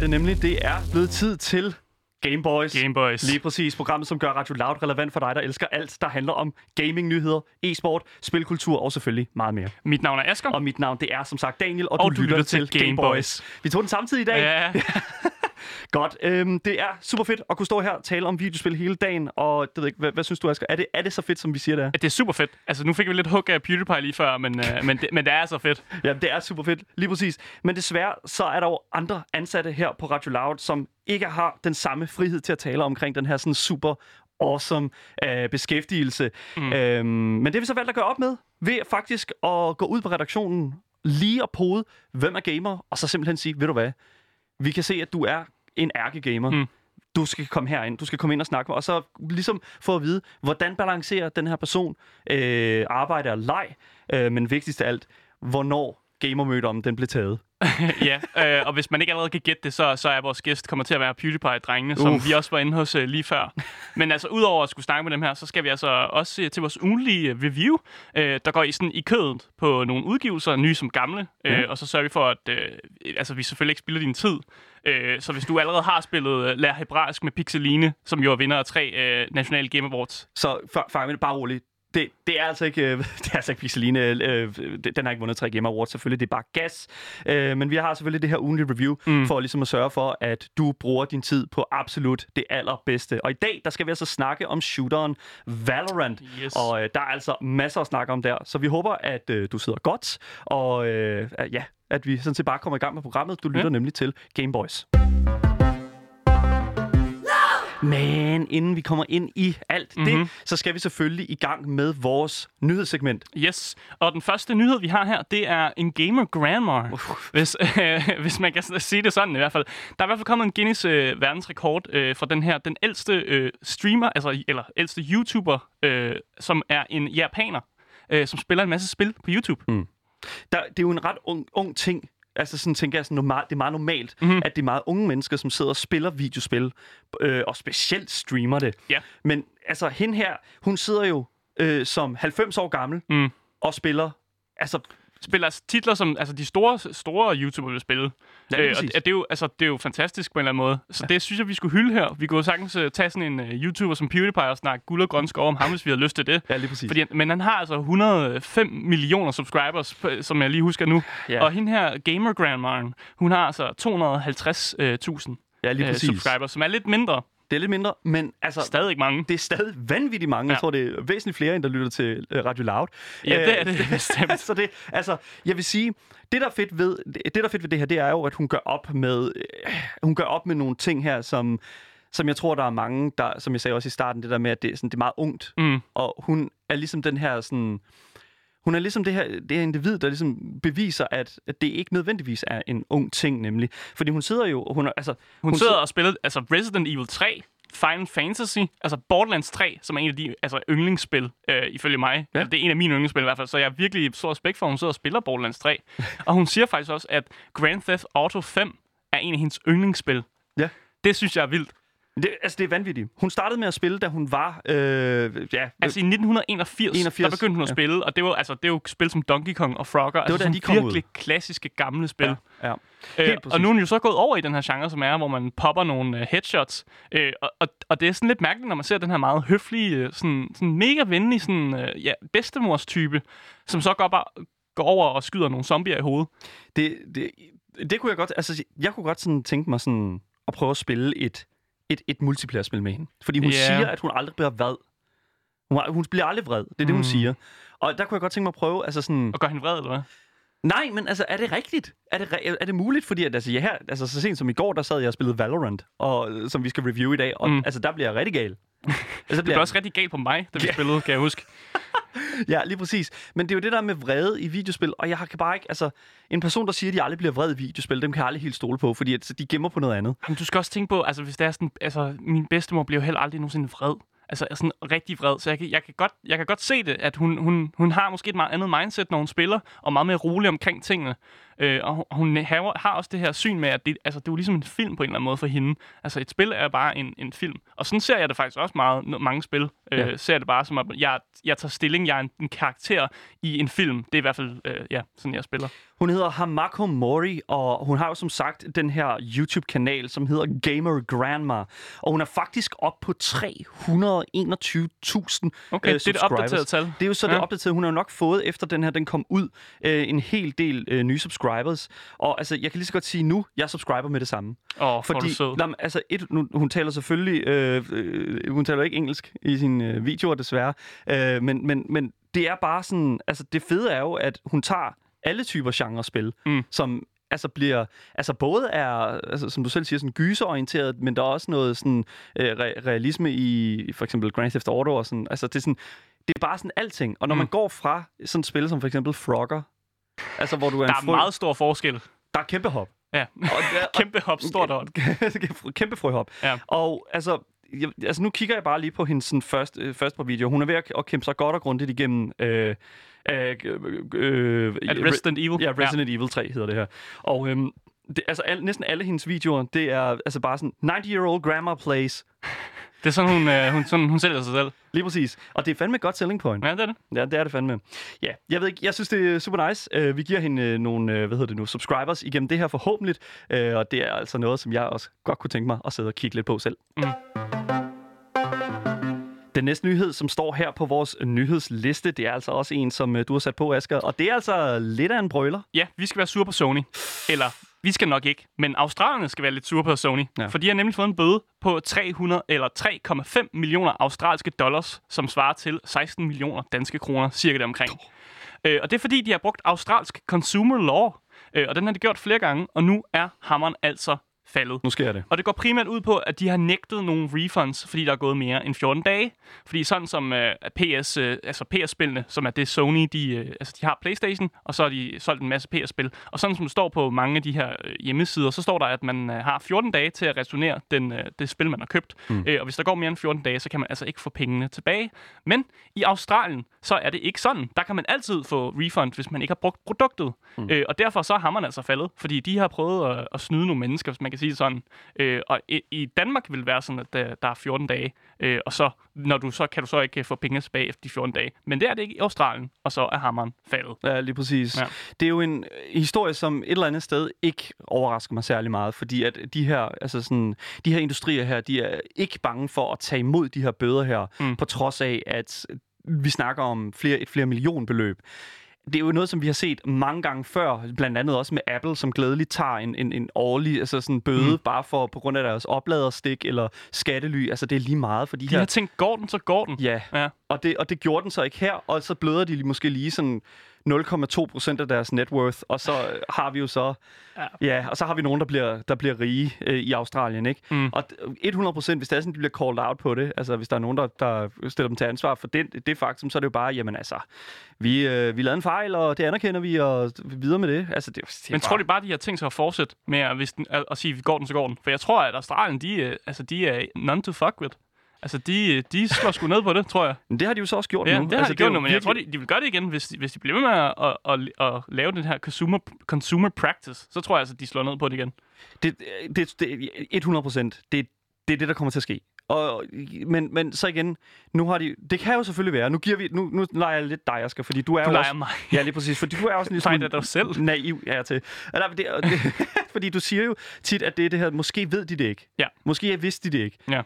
er det nemlig. Det er blevet tid til Game Boys. Game Boys. Lige præcis. Programmet, som gør Radio Loud relevant for dig, der elsker alt, der handler om gaming-nyheder, e-sport, spilkultur og selvfølgelig meget mere. Mit navn er Asger. Og mit navn, det er som sagt Daniel, og, Og du, du lytter, lytter til Game Boys. Vi tog den samtidig i dag. Ja, Godt. Øhm, det er super fedt at kunne stå her og tale om videospil hele dagen. Og det ved ikke, hvad, hvad synes du, Asger? Er det, er det så fedt, som vi siger, det er? det er super fedt. Altså, nu fik vi lidt hug af PewDiePie lige før, men, øh, men, det, men det er så fedt. Ja, det er super fedt. Lige præcis. Men desværre, så er der jo andre ansatte her på Radio Loud, som ikke har den samme frihed til at tale omkring den her sådan super awesome øh, beskæftigelse. Mm. Øhm, men det har vi så valgt at gøre op med, ved faktisk at gå ud på redaktionen, lige og pode, hvem er gamer, og så simpelthen sige, ved du hvad, vi kan se, at du er en ærkegamer. Mm. Du skal komme herind, du skal komme ind og snakke med, og så ligesom få at vide, hvordan balancerer den her person øh, arbejde og leg, øh, men vigtigst af alt, hvornår gamermødommen den blev taget. ja, øh, og hvis man ikke allerede kan gætte det, så, så er vores gæst kommer til at være PewDiePie-drengene, som Uff. vi også var inde hos øh, lige før. Men altså, udover at skulle snakke med dem her, så skal vi altså også øh, til vores ugenlige øh, review, øh, der går i, sådan, i kødet på nogle udgivelser, nye som gamle, øh, Mhm. og så sørger vi for, at øh, altså, vi selvfølgelig ikke spilder din tid. Øh, så hvis du allerede har spillet øh, Lær Hebraisk med Pixeline, som jo er vinder af tre øh, nationale Game Awards, Så for, for, bare roligt. Det, det er altså ikke, øh, det er altså ikke Pixeline. Øh, det- den har ikke vundet tre Game Awards, selvfølgelig. Det er bare gas. Øh, men vi har selvfølgelig det her ugenlige review, mm. for ligesom at sørge for, at du bruger din tid på absolut det allerbedste. Og i dag, der skal vi altså snakke om shooteren Valorant. Yes. Og øh, der er altså masser at snakke om der. Så vi håber, at øh, du sidder godt. Og øh, ja, at vi sådan set bare kommer i gang med programmet. Du lytter Ja. nemlig til Game Boys. Men inden vi kommer ind i alt mm-hmm. det, så skal vi selvfølgelig i gang med vores nyhedssegment. Yes, og den første nyhed, vi har her, det er en gamer grandma. Hvis, øh, hvis man kan sige det sådan i hvert fald. Der er i hvert fald kommet en Guinness øh, verdensrekord øh, for den her, den ældste øh, streamer, altså, eller ældste YouTuber, øh, som er en japaner, øh, som spiller en masse spil på YouTube. Mm. Der, det er jo en ret ung, ung ting. Altså sådan tænker jeg, sådan, normal, det er meget normalt, Mhm. mm-hmm. at det er meget unge mennesker, som sidder og spiller videospil, øh, og specielt streamer det. Ja. Men altså, hende her, hun sidder jo øh, som 90 år gammel, Mm. og spiller, altså, Spiller titler, som altså, de store, store YouTubere vil spille. Ja, lige og præcis. det, det, er jo, altså, det er jo fantastisk på en eller anden måde. Så ja. det synes jeg, vi skulle hylde her. Vi kunne jo sagtens uh, tage sådan en uh, YouTuber som PewDiePie og snakke guld og grøn skov om ham, hvis vi havde lyst til det. ja, lige præcis. Fordi, men han har altså 105 millioner subscribers, som jeg lige husker nu. Ja. Og hende her, Gamer Grandmaren, hun har altså 250.000 ja, lige uh, præcis. subscribers, som er lidt mindre. Det er lidt mindre, men altså, Stadig mange. det er stadig vanvittigt mange. Ja. Jeg tror, det er væsentligt flere, end der lytter til øh, Radio Loud. Ja, det er Øh, det bestemt. så det, altså, jeg vil sige, det der er fedt ved det, det der er fedt ved det her, det er jo, at hun gør op med, øh, hun gør op med nogle ting her, som, som jeg tror, der er mange, der, som jeg sagde også i starten, det der med, at det, er sådan, det er meget ungt. Mm. Og hun er ligesom den her sådan, hun er ligesom det her, det her individ, der ligesom beviser, at, at det ikke nødvendigvis er en ung ting, nemlig. Fordi hun sidder jo, hun er, altså... Hun, hun sidder og spiller altså Resident Evil 3, Final Fantasy, altså Borderlands 3, som er en af de altså, yndlingsspil, øh, ifølge mig. Ja. Altså, det er en af mine yndlingsspil i hvert fald, så jeg har virkelig stor respekt for, at hun sidder og spiller Borderlands 3. og hun siger faktisk også, at Grand Theft Auto 5 er en af hendes yndlingsspil. Ja. Det synes jeg er vildt. Det, altså, det er vanvittigt. Hun startede med at spille, da hun var... Øh, ja, Altså i 1981, 81, der begyndte hun at ja. spille, og det var, altså, det er jo spil som Donkey Kong og Frogger. altså da, sådan de kom ud. virkelig klassiske gamle spil. ja, ja. Øh, præcis. og nu er hun jo så gået over i den her genre, som er, hvor man popper nogle uh, headshots. Øh, og, og, og det er sådan lidt mærkeligt, når man ser den her meget høflige, øh, sådan, sådan mega venlige sådan, uh, ja, bedstemors type, som så går, bare, går over og skyder nogle zombier i hovedet. Det, det, det kunne jeg godt... Altså, jeg kunne godt sådan tænke mig sådan at prøve at spille et, et, et multiplayer-spil med hende. Fordi hun Ja. siger, at hun aldrig bliver vred. Hun, hun bliver aldrig vred. Det er det, hun Mm. siger. Og der kunne jeg godt tænke mig at prøve, altså sådan... Og gør hende vred, eller hvad? Nej, men altså, er det rigtigt? Er det, er det muligt? Fordi at, altså, ja, her, altså, så sent som i går, der sad jeg og spillede Valorant, og, øh, som vi skal review i dag, og mm. Mm. altså, der bliver jeg rigtig gal. Altså, Det blev også rigtig galt på mig, da vi Ja. spillede, kan jeg huske. Ja, lige præcis. Men det er jo det der med vrede i videospil, og jeg kan bare ikke, altså, en person, der siger, at de aldrig bliver vred i videospil, dem kan jeg aldrig helt stole på, fordi at de gemmer på noget andet. Jamen, du skal også tænke på, altså hvis det er sådan, altså min bedstemor bliver jo heller aldrig nogensinde vred. Altså er sådan rigtig vred. Så jeg kan, jeg, kan godt, jeg kan godt se det, at hun, hun, hun har måske et meget andet mindset, når hun spiller, og meget mere rolig omkring tingene. Øh, og hun har, har også det her syn med, at det, altså, det er jo ligesom en film på en eller anden måde for hende. Altså et spil er bare en, en film. Og sådan ser jeg det faktisk også meget, mange spil. Øh, Ja. Ser det bare som, at jeg, jeg tager stilling, jeg er en, en karakter i en film. Det er i hvert fald, øh, ja, sådan jeg spiller. Hun hedder Hamako Mori, og hun har jo som sagt den her YouTube-kanal, som hedder Gamer Grandma. Og hun er faktisk op på 321.000 Okay, øh, det er det opdaterede tal. Det er jo så ja. det opdaterede. Hun har jo nok fået, efter den her den kom ud, øh, en hel del øh, nye subscribers. Og altså, jeg kan lige så godt sige nu, jeg subscriber med det samme. Åh, oh, Fordi, sød. nej, altså, et, nu, hun taler selvfølgelig, øh, øh, hun taler ikke engelsk i sine øh, videoer desværre, øh, men, men, men det er bare sådan, altså det fede er jo, at hun tager alle typer genre-spil, Mm. som altså bliver, altså både er, altså, som du selv siger, sådan gyserorienteret, men der er også noget sådan øh, re- realisme i, for eksempel Grand Theft Auto og sådan, altså det er sådan, det er bare sådan alting. Og når mm. man går fra sådan et spil som for eksempel Frogger, altså hvor du er Der en er meget stor forskel. der er kæmpe hop. Ja, Og, og kæmpe hop, stort hop. kæmpe frøhop. Ja. Og altså, jeg, altså, nu kigger jeg bare lige på hendes sådan, første, øh, første par videoer. Hun er ved at, at kæmpe sig godt og grundigt igennem... Øh, øh, øh, Er det Resident Evil? Ja, Resident Evil 3 hedder det her. Og øhm, det, altså, al, næsten alle hendes videoer, det er altså bare sådan 90-year-old grandma plays. Det er sådan, hun, øh, hun, sådan, hun sælger sig selv. Lige præcis. Og det er fandme et godt selling point. Ja, det er det. Ja, det er det fandme. Ja, jeg ved ikke, jeg synes, det er super nice. Uh, vi giver hende uh, nogle, uh, hvad hedder det nu, subscribers igennem det her forhåbentlig. Uh, og det er altså noget, som jeg også godt kunne tænke mig at sidde og kigge lidt på selv. Mm. Den næste nyhed, som står her på vores nyhedsliste, det er altså også en, som du har sat på, Asger. Og det er altså lidt af en brøler. Ja, vi skal være sure på Sony. Eller, vi skal nok ikke. Men australierne skal være lidt sure på Sony. Ja. For de har nemlig fået en bøde på 300 eller 3,5 millioner australske dollars, som svarer til 16 millioner danske kroner, cirka det omkring. Øh, og det er fordi, de har brugt australsk consumer law. Øh, og den har de gjort flere gange, og nu er hammeren altså faldet. Nu sker det. Og det går primært ud på, at de har nægtet nogle refunds, fordi der er gået mere end 14 dage. Fordi sådan som øh, PS, øh, altså PS-spillene, som er det Sony, de, øh, altså de har PlayStation, og så har de solgt en masse PS-spil. Og sådan som det står på mange af de her øh, hjemmesider, så står der, at man øh, har 14 dage til at returnere den, øh, det spil, man har købt. Mm. Øh, og hvis der går mere end 14 dage, så kan man altså ikke få pengene tilbage. Men i Australien, så er det ikke sådan. Der kan man altid få refund, hvis man ikke har brugt produktet. Mm. Øh, og derfor så har man altså faldet, fordi de har prøvet at, at snyde nogle mennesker, hvis man kan sige sådan. Øh, og i, i Danmark vil det være sådan, at der, der er 14 dage, øh, og så, når du så kan du så ikke få penge tilbage efter de 14 dage. Men det er det ikke i Australien, og så er hammeren faldet. Ja, lige præcis. Ja. Ja. Det er jo en øh, historie, som et eller andet sted ikke overrasker mig særlig meget, fordi at de her, altså sådan, de her industrier her, de er ikke bange for at tage imod de her bøder her, mm. på trods af, at vi snakker om flere, et flere millionbeløb. Det er jo noget, som vi har set mange gange før, blandt andet også med Apple, som glædeligt tager en, en, en årlig altså sådan bøde, mm. bare for på grund af deres opladerstik eller skattely. Altså, det er lige meget for de, De har tænkt, går den, så går den. Ja, Ja. og det, og det gjorde den så ikke her, og så bløder de måske lige sådan 0,2 procent af deres net worth, og så øh, har vi jo så, ja, ja og så har vi nogen, der bliver, der bliver rige øh, i Australien, ikke? Mm. Og d- 100 procent, hvis det er sådan, de bliver called out på det, altså hvis der er nogen, der, der stiller dem til ansvar for det, det faktum, så er det jo bare, jamen altså, vi, øh, vi lavede en fejl, og det anerkender vi, og videre med det. Altså, det, det Men tror de bare, de har tænkt sig at fortsætte med at, hvis den, at, at sige, går den, så går den? For jeg tror, at Australien, de, øh, altså, de er none to fuck with. Altså, de, de slår sgu ned på det, tror jeg. Men det har de jo så også gjort Ja, nu. det har altså, de gjort jo nu, men jeg tror, virkelig- de, de vil gøre det igen, hvis de, hvis de bliver ved med at, at, at, at lave den her consumer, consumer practice. Så tror jeg altså, de slår ned på det igen. Det, det, det 100 procent. Det, det er det, der kommer til at ske. Og, men, men så igen, nu har de... Det kan jo selvfølgelig være. Nu, giver vi, nu, nu leger jeg lidt dig, Asger, fordi du er Du jo også... mig. Ja, lige præcis. Fordi du er også en lille dig selv. naiv ja, til. Eller, det, det, fordi du siger jo tit, at det er det her... Måske ved de det ikke. Ja. Måske vidste de det ikke. Ja.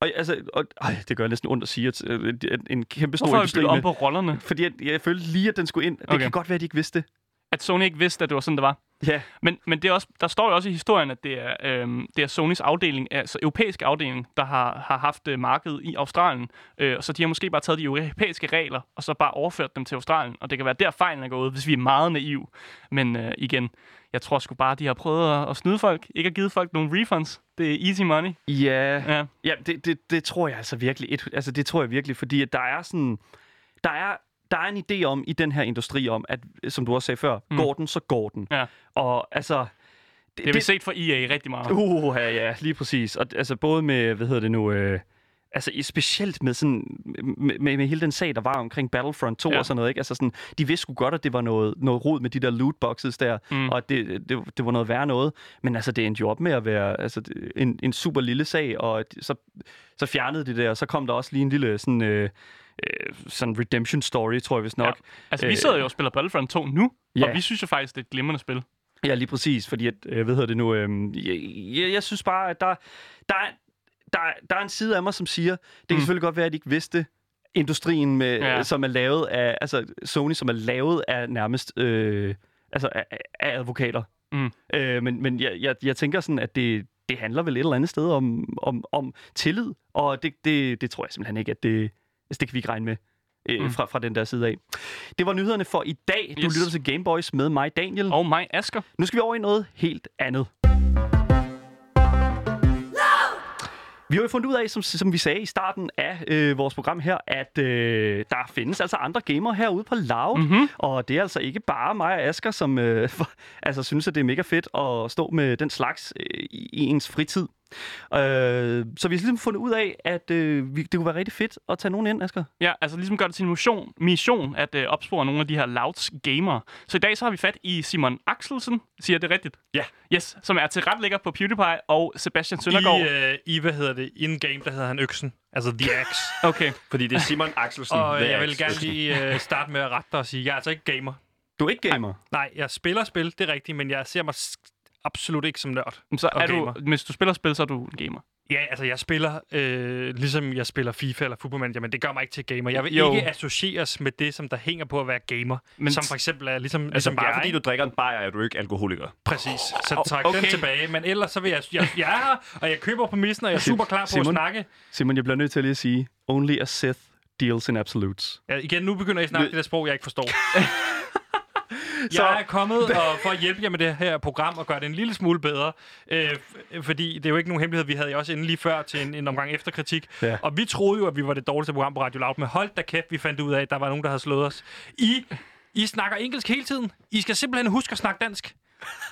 Og, altså, og, ej, det gør næsten ondt at sige, at øh, at en kæmpe stor Hvorfor industri byttet om på rollerne? Fordi jeg, jeg følte lige, at den skulle ind. Det Okay. kan godt være, at de ikke vidste det. At Sony ikke vidste, at det var sådan, det var. Ja. Men, men det er også, der står jo også i historien, at det er, øhm, det er Sonys afdeling, altså europæiske afdeling, der har, har haft øh, markedet i Australien. Øh, så de har måske bare taget de europæiske regler, og så bare overført dem til Australien. Og det kan være der fejlen er gået, hvis vi er meget naive. Men øh, igen, jeg tror sgu bare, de har prøvet at, at snyde folk. Ikke at give folk nogle refunds. Det er easy money. Ja, Ja. ja det, det, det tror jeg altså virkelig. Et, altså det tror jeg virkelig, fordi at der er sådan... Der er, der er en idé om i den her industri om, at som du også sagde før, mm. går den, så går den. Ja. Og altså... Det har vi set fra EA rigtig meget. Uh, ja, ja, lige præcis. Og altså både med, hvad hedder det nu, øh, Altså specielt med, sådan, med, med, med hele den sag, der var omkring Battlefront 2 Ja. og sådan noget. Ikke? Altså sådan, de vidste sgu godt, at det var noget, noget rod med de der lootboxes der, Mm. og det, det, det var noget værre noget. Men altså, det endte jo op med at være altså, det- en, en super lille sag, og så, så fjernede de det, og så kom der også lige en lille sådan, øh, øh, sådan redemption story, tror jeg vist nok. Altså, vi Øh, sidder jo og spiller Battlefront 2 nu, Ja. og vi synes jo faktisk, det er et glimrende spil. Ja, lige præcis, fordi at, øh, hvad hedder det nu, øh, jeg, jeg, jeg synes bare, at der, der, er, der, er- der er en side af mig, som siger, det kan Mm. selvfølgelig godt være, at de ikke vidste, industrien, med, Ja. ja. som er lavet af, altså Sony, som er lavet af nærmest, øh, altså af, af advokater. Mm. Øh, men men jeg, jeg, jeg tænker sådan, at det, det handler vel et eller andet sted om, om, om tillid, og det, det, det tror jeg simpelthen ikke, at det, altså det kan vi ikke regne med. Øh, Mm. fra, fra den der side af. Det var nyhederne for i dag. Du Yes. lytter til Gameboys med mig, Daniel. Og mig, Asker. Nu skal vi over i noget helt andet. Vi har jo fundet ud af, som, som vi sagde i starten af øh, vores program her, at øh, der findes altså andre gamere herude på Loud. Mhm. Og det er altså ikke bare mig og Asger, som øh, for, altså, synes, at det er mega fedt at stå med den slags øh, i, i ens fritid. Øh, så vi har ligesom fundet ud af, at øh, vi, det kunne være rigtig fedt at tage nogen ind, Asger. Ja, altså ligesom gøre det til en mission, mission at øh, opspore nogle af de her Louds gamere. Så i dag så har vi fat i Simon Axelsen, siger jeg det rigtigt? Ja. Yes, som er til retlægger på PewDiePie, og Sebastian Søndergaard. I, øh, I, hvad hedder det, in-game, der hedder han Øksen. Altså The Axe. Okay. Fordi det er Simon Axelsen. Og The jeg vil gerne Øksen. lige øh, starte med at rette dig og sige, jeg er altså ikke gamer. Du er ikke gamer. Nej, jeg spiller spil, det er rigtigt, men jeg ser mig absolut ikke som nørd. Så Og er gamer. du, hvis du spiller spil, så er du en gamer. Ja, altså jeg spiller, øh, ligesom jeg spiller FIFA eller Football Manager, men det gør mig ikke til gamer. Jeg vil Jo. ikke associeres med det, som der hænger på at være gamer. Men Men som for eksempel er ligesom, Altså ligesom bare jeg, fordi du drikker en bajer, er du ikke alkoholiker. Præcis. Så træk okay. den tilbage. Men ellers så vil jeg... Jeg, jeg er her, og jeg køber præmissen, og jeg er super klar på Simon? at snakke. Simon, jeg bliver nødt til at lige at sige, only a Sith deals in absolutes. Ja, igen, nu begynder jeg at snakke det der sprog, jeg ikke forstår. Så- Jeg er kommet og for at hjælpe jer med det her program og gøre det en lille smule bedre. Øh, fordi det er jo ikke nogen hemmelighed. Vi havde også inde lige før til en, en omgang efterkritik. Ja. Og vi troede jo, at vi var det dårligste program på Radio Loud. Men hold da kæft, vi fandt ud af, at der var nogen, der havde slået os. I, I snakker engelsk hele tiden. I skal simpelthen huske at snakke dansk.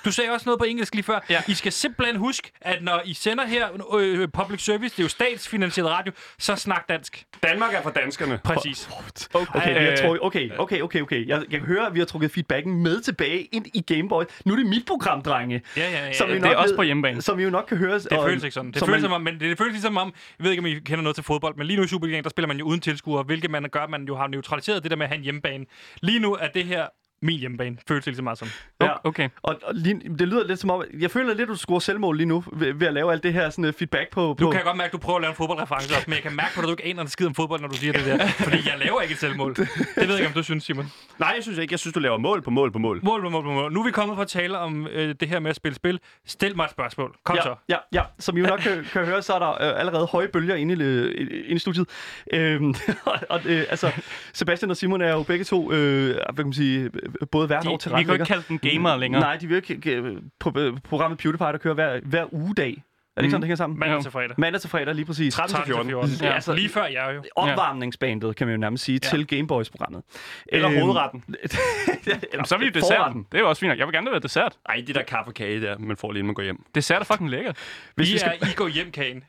Du sagde også noget på engelsk lige før. Ja. I skal simpelthen huske, at når I sender her øh, public service, det er jo statsfinansieret radio, så snak dansk. Danmark er for danskerne. Præcis. Okay, vi har Øh, trukket, okay, okay, okay, okay. Jeg, jeg kan høre, at vi har trukket feedbacken med tilbage ind i Gameboy. Nu er det mit program, drenge. Ja, ja, ja. Som vi det nok er også ved- på hjemmebane. Som vi jo nok kan høre. Det føles ikke sådan. Det føles, som om, men det, det føles ligesom om, jeg ved ikke, om I kender noget til fodbold, men lige nu i Superligaen, der spiller man jo uden tilskuere, hvilket man gør, man jo har neutraliseret det der med at have en hjemmebane. Lige nu er det her min hjemmebane, føles det lige så meget som. Ja. Okay. Og, og lige, det lyder lidt som om, jeg føler lidt, at du scorer selvmål lige nu, ved, ved at lave alt det her sådan, uh, feedback på... Nu på kan jeg godt mærke, at du prøver at lave en fodboldreference også, men jeg kan mærke på, at du ikke aner en skid om fodbold, når du siger det der. Fordi jeg laver ikke et selvmål. Det ved jeg ikke, om du synes, Simon. Nej, jeg synes ikke. Jeg synes, du laver mål på mål på mål. Mål, mål, mål, mål. Nu er vi kommet for at tale om øh, det her med at spille spil. Stil mig et spørgsmål. Kom ja, så. Ja, ja, som I jo nok kan, kan høre, så er der øh, allerede høje bølger inde i, øh, inde i studiet. Øhm, og, øh, altså, Sebastian og Simon er jo begge to, øh, hvad kan man sige, både hvert De, år til vi kan ikke kalde den gamer længere. Nej, de vil ikke øh, på øh, programmet PewDiePie, der kører hver, hver ugedag. Er det ikke sådan, det hænger sammen? Mandag til fredag. Mandag til fredag, lige præcis. 13 til 14. 14. Ja, altså- lige før jeg jo. Opvarmningsbandet, kan man jo nærmest sige, Ja. til Gameboys-programmet. Eller Øhm, hovedretten. Jamen, så er vi jo desserten. Det er jo også fint. Jeg vil gerne være dessert. Ej, det der kaffe og kage der, man får lige inden man går hjem. Dessert er fucking lækkert. Hvis I, vi skal... er, I går hjem, Kagen.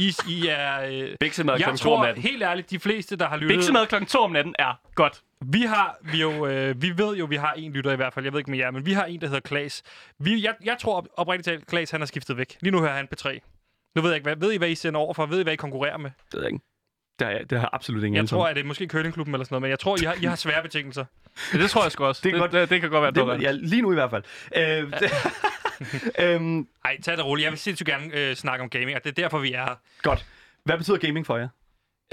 I, I er... Øh, Biksemad klokken to om tror natten. helt ærligt, de fleste, der har lyttet... Biksemad klokken 2 om natten er godt. Vi har vi jo, øh, vi ved jo, vi har en lytter i hvert fald. Jeg ved ikke med jer, men vi har en, der hedder Klaas. Vi, jeg, jeg tror op, oprigtigt talt, Klaas han har skiftet væk. Lige nu hører han P3. Nu ved jeg ikke, hvad, ved I, hvad I sender over for? Ved I, hvad I konkurrerer med? Det ved jeg ikke. Det har, jeg, det har absolut ingen Jeg tror, at det er måske curlingklubben eller sådan noget, men jeg tror, I har, I har svære betingelser. Ja, det tror jeg sgu også. Det Det, godt. det, det kan godt være, det, ja, lige nu i hvert fald. Øh, det, øhm, Ej, tag det roligt. Jeg vil sindssygt gerne øh, snakke om gaming, og det er derfor, vi er her. godt. Hvad betyder gaming for jer?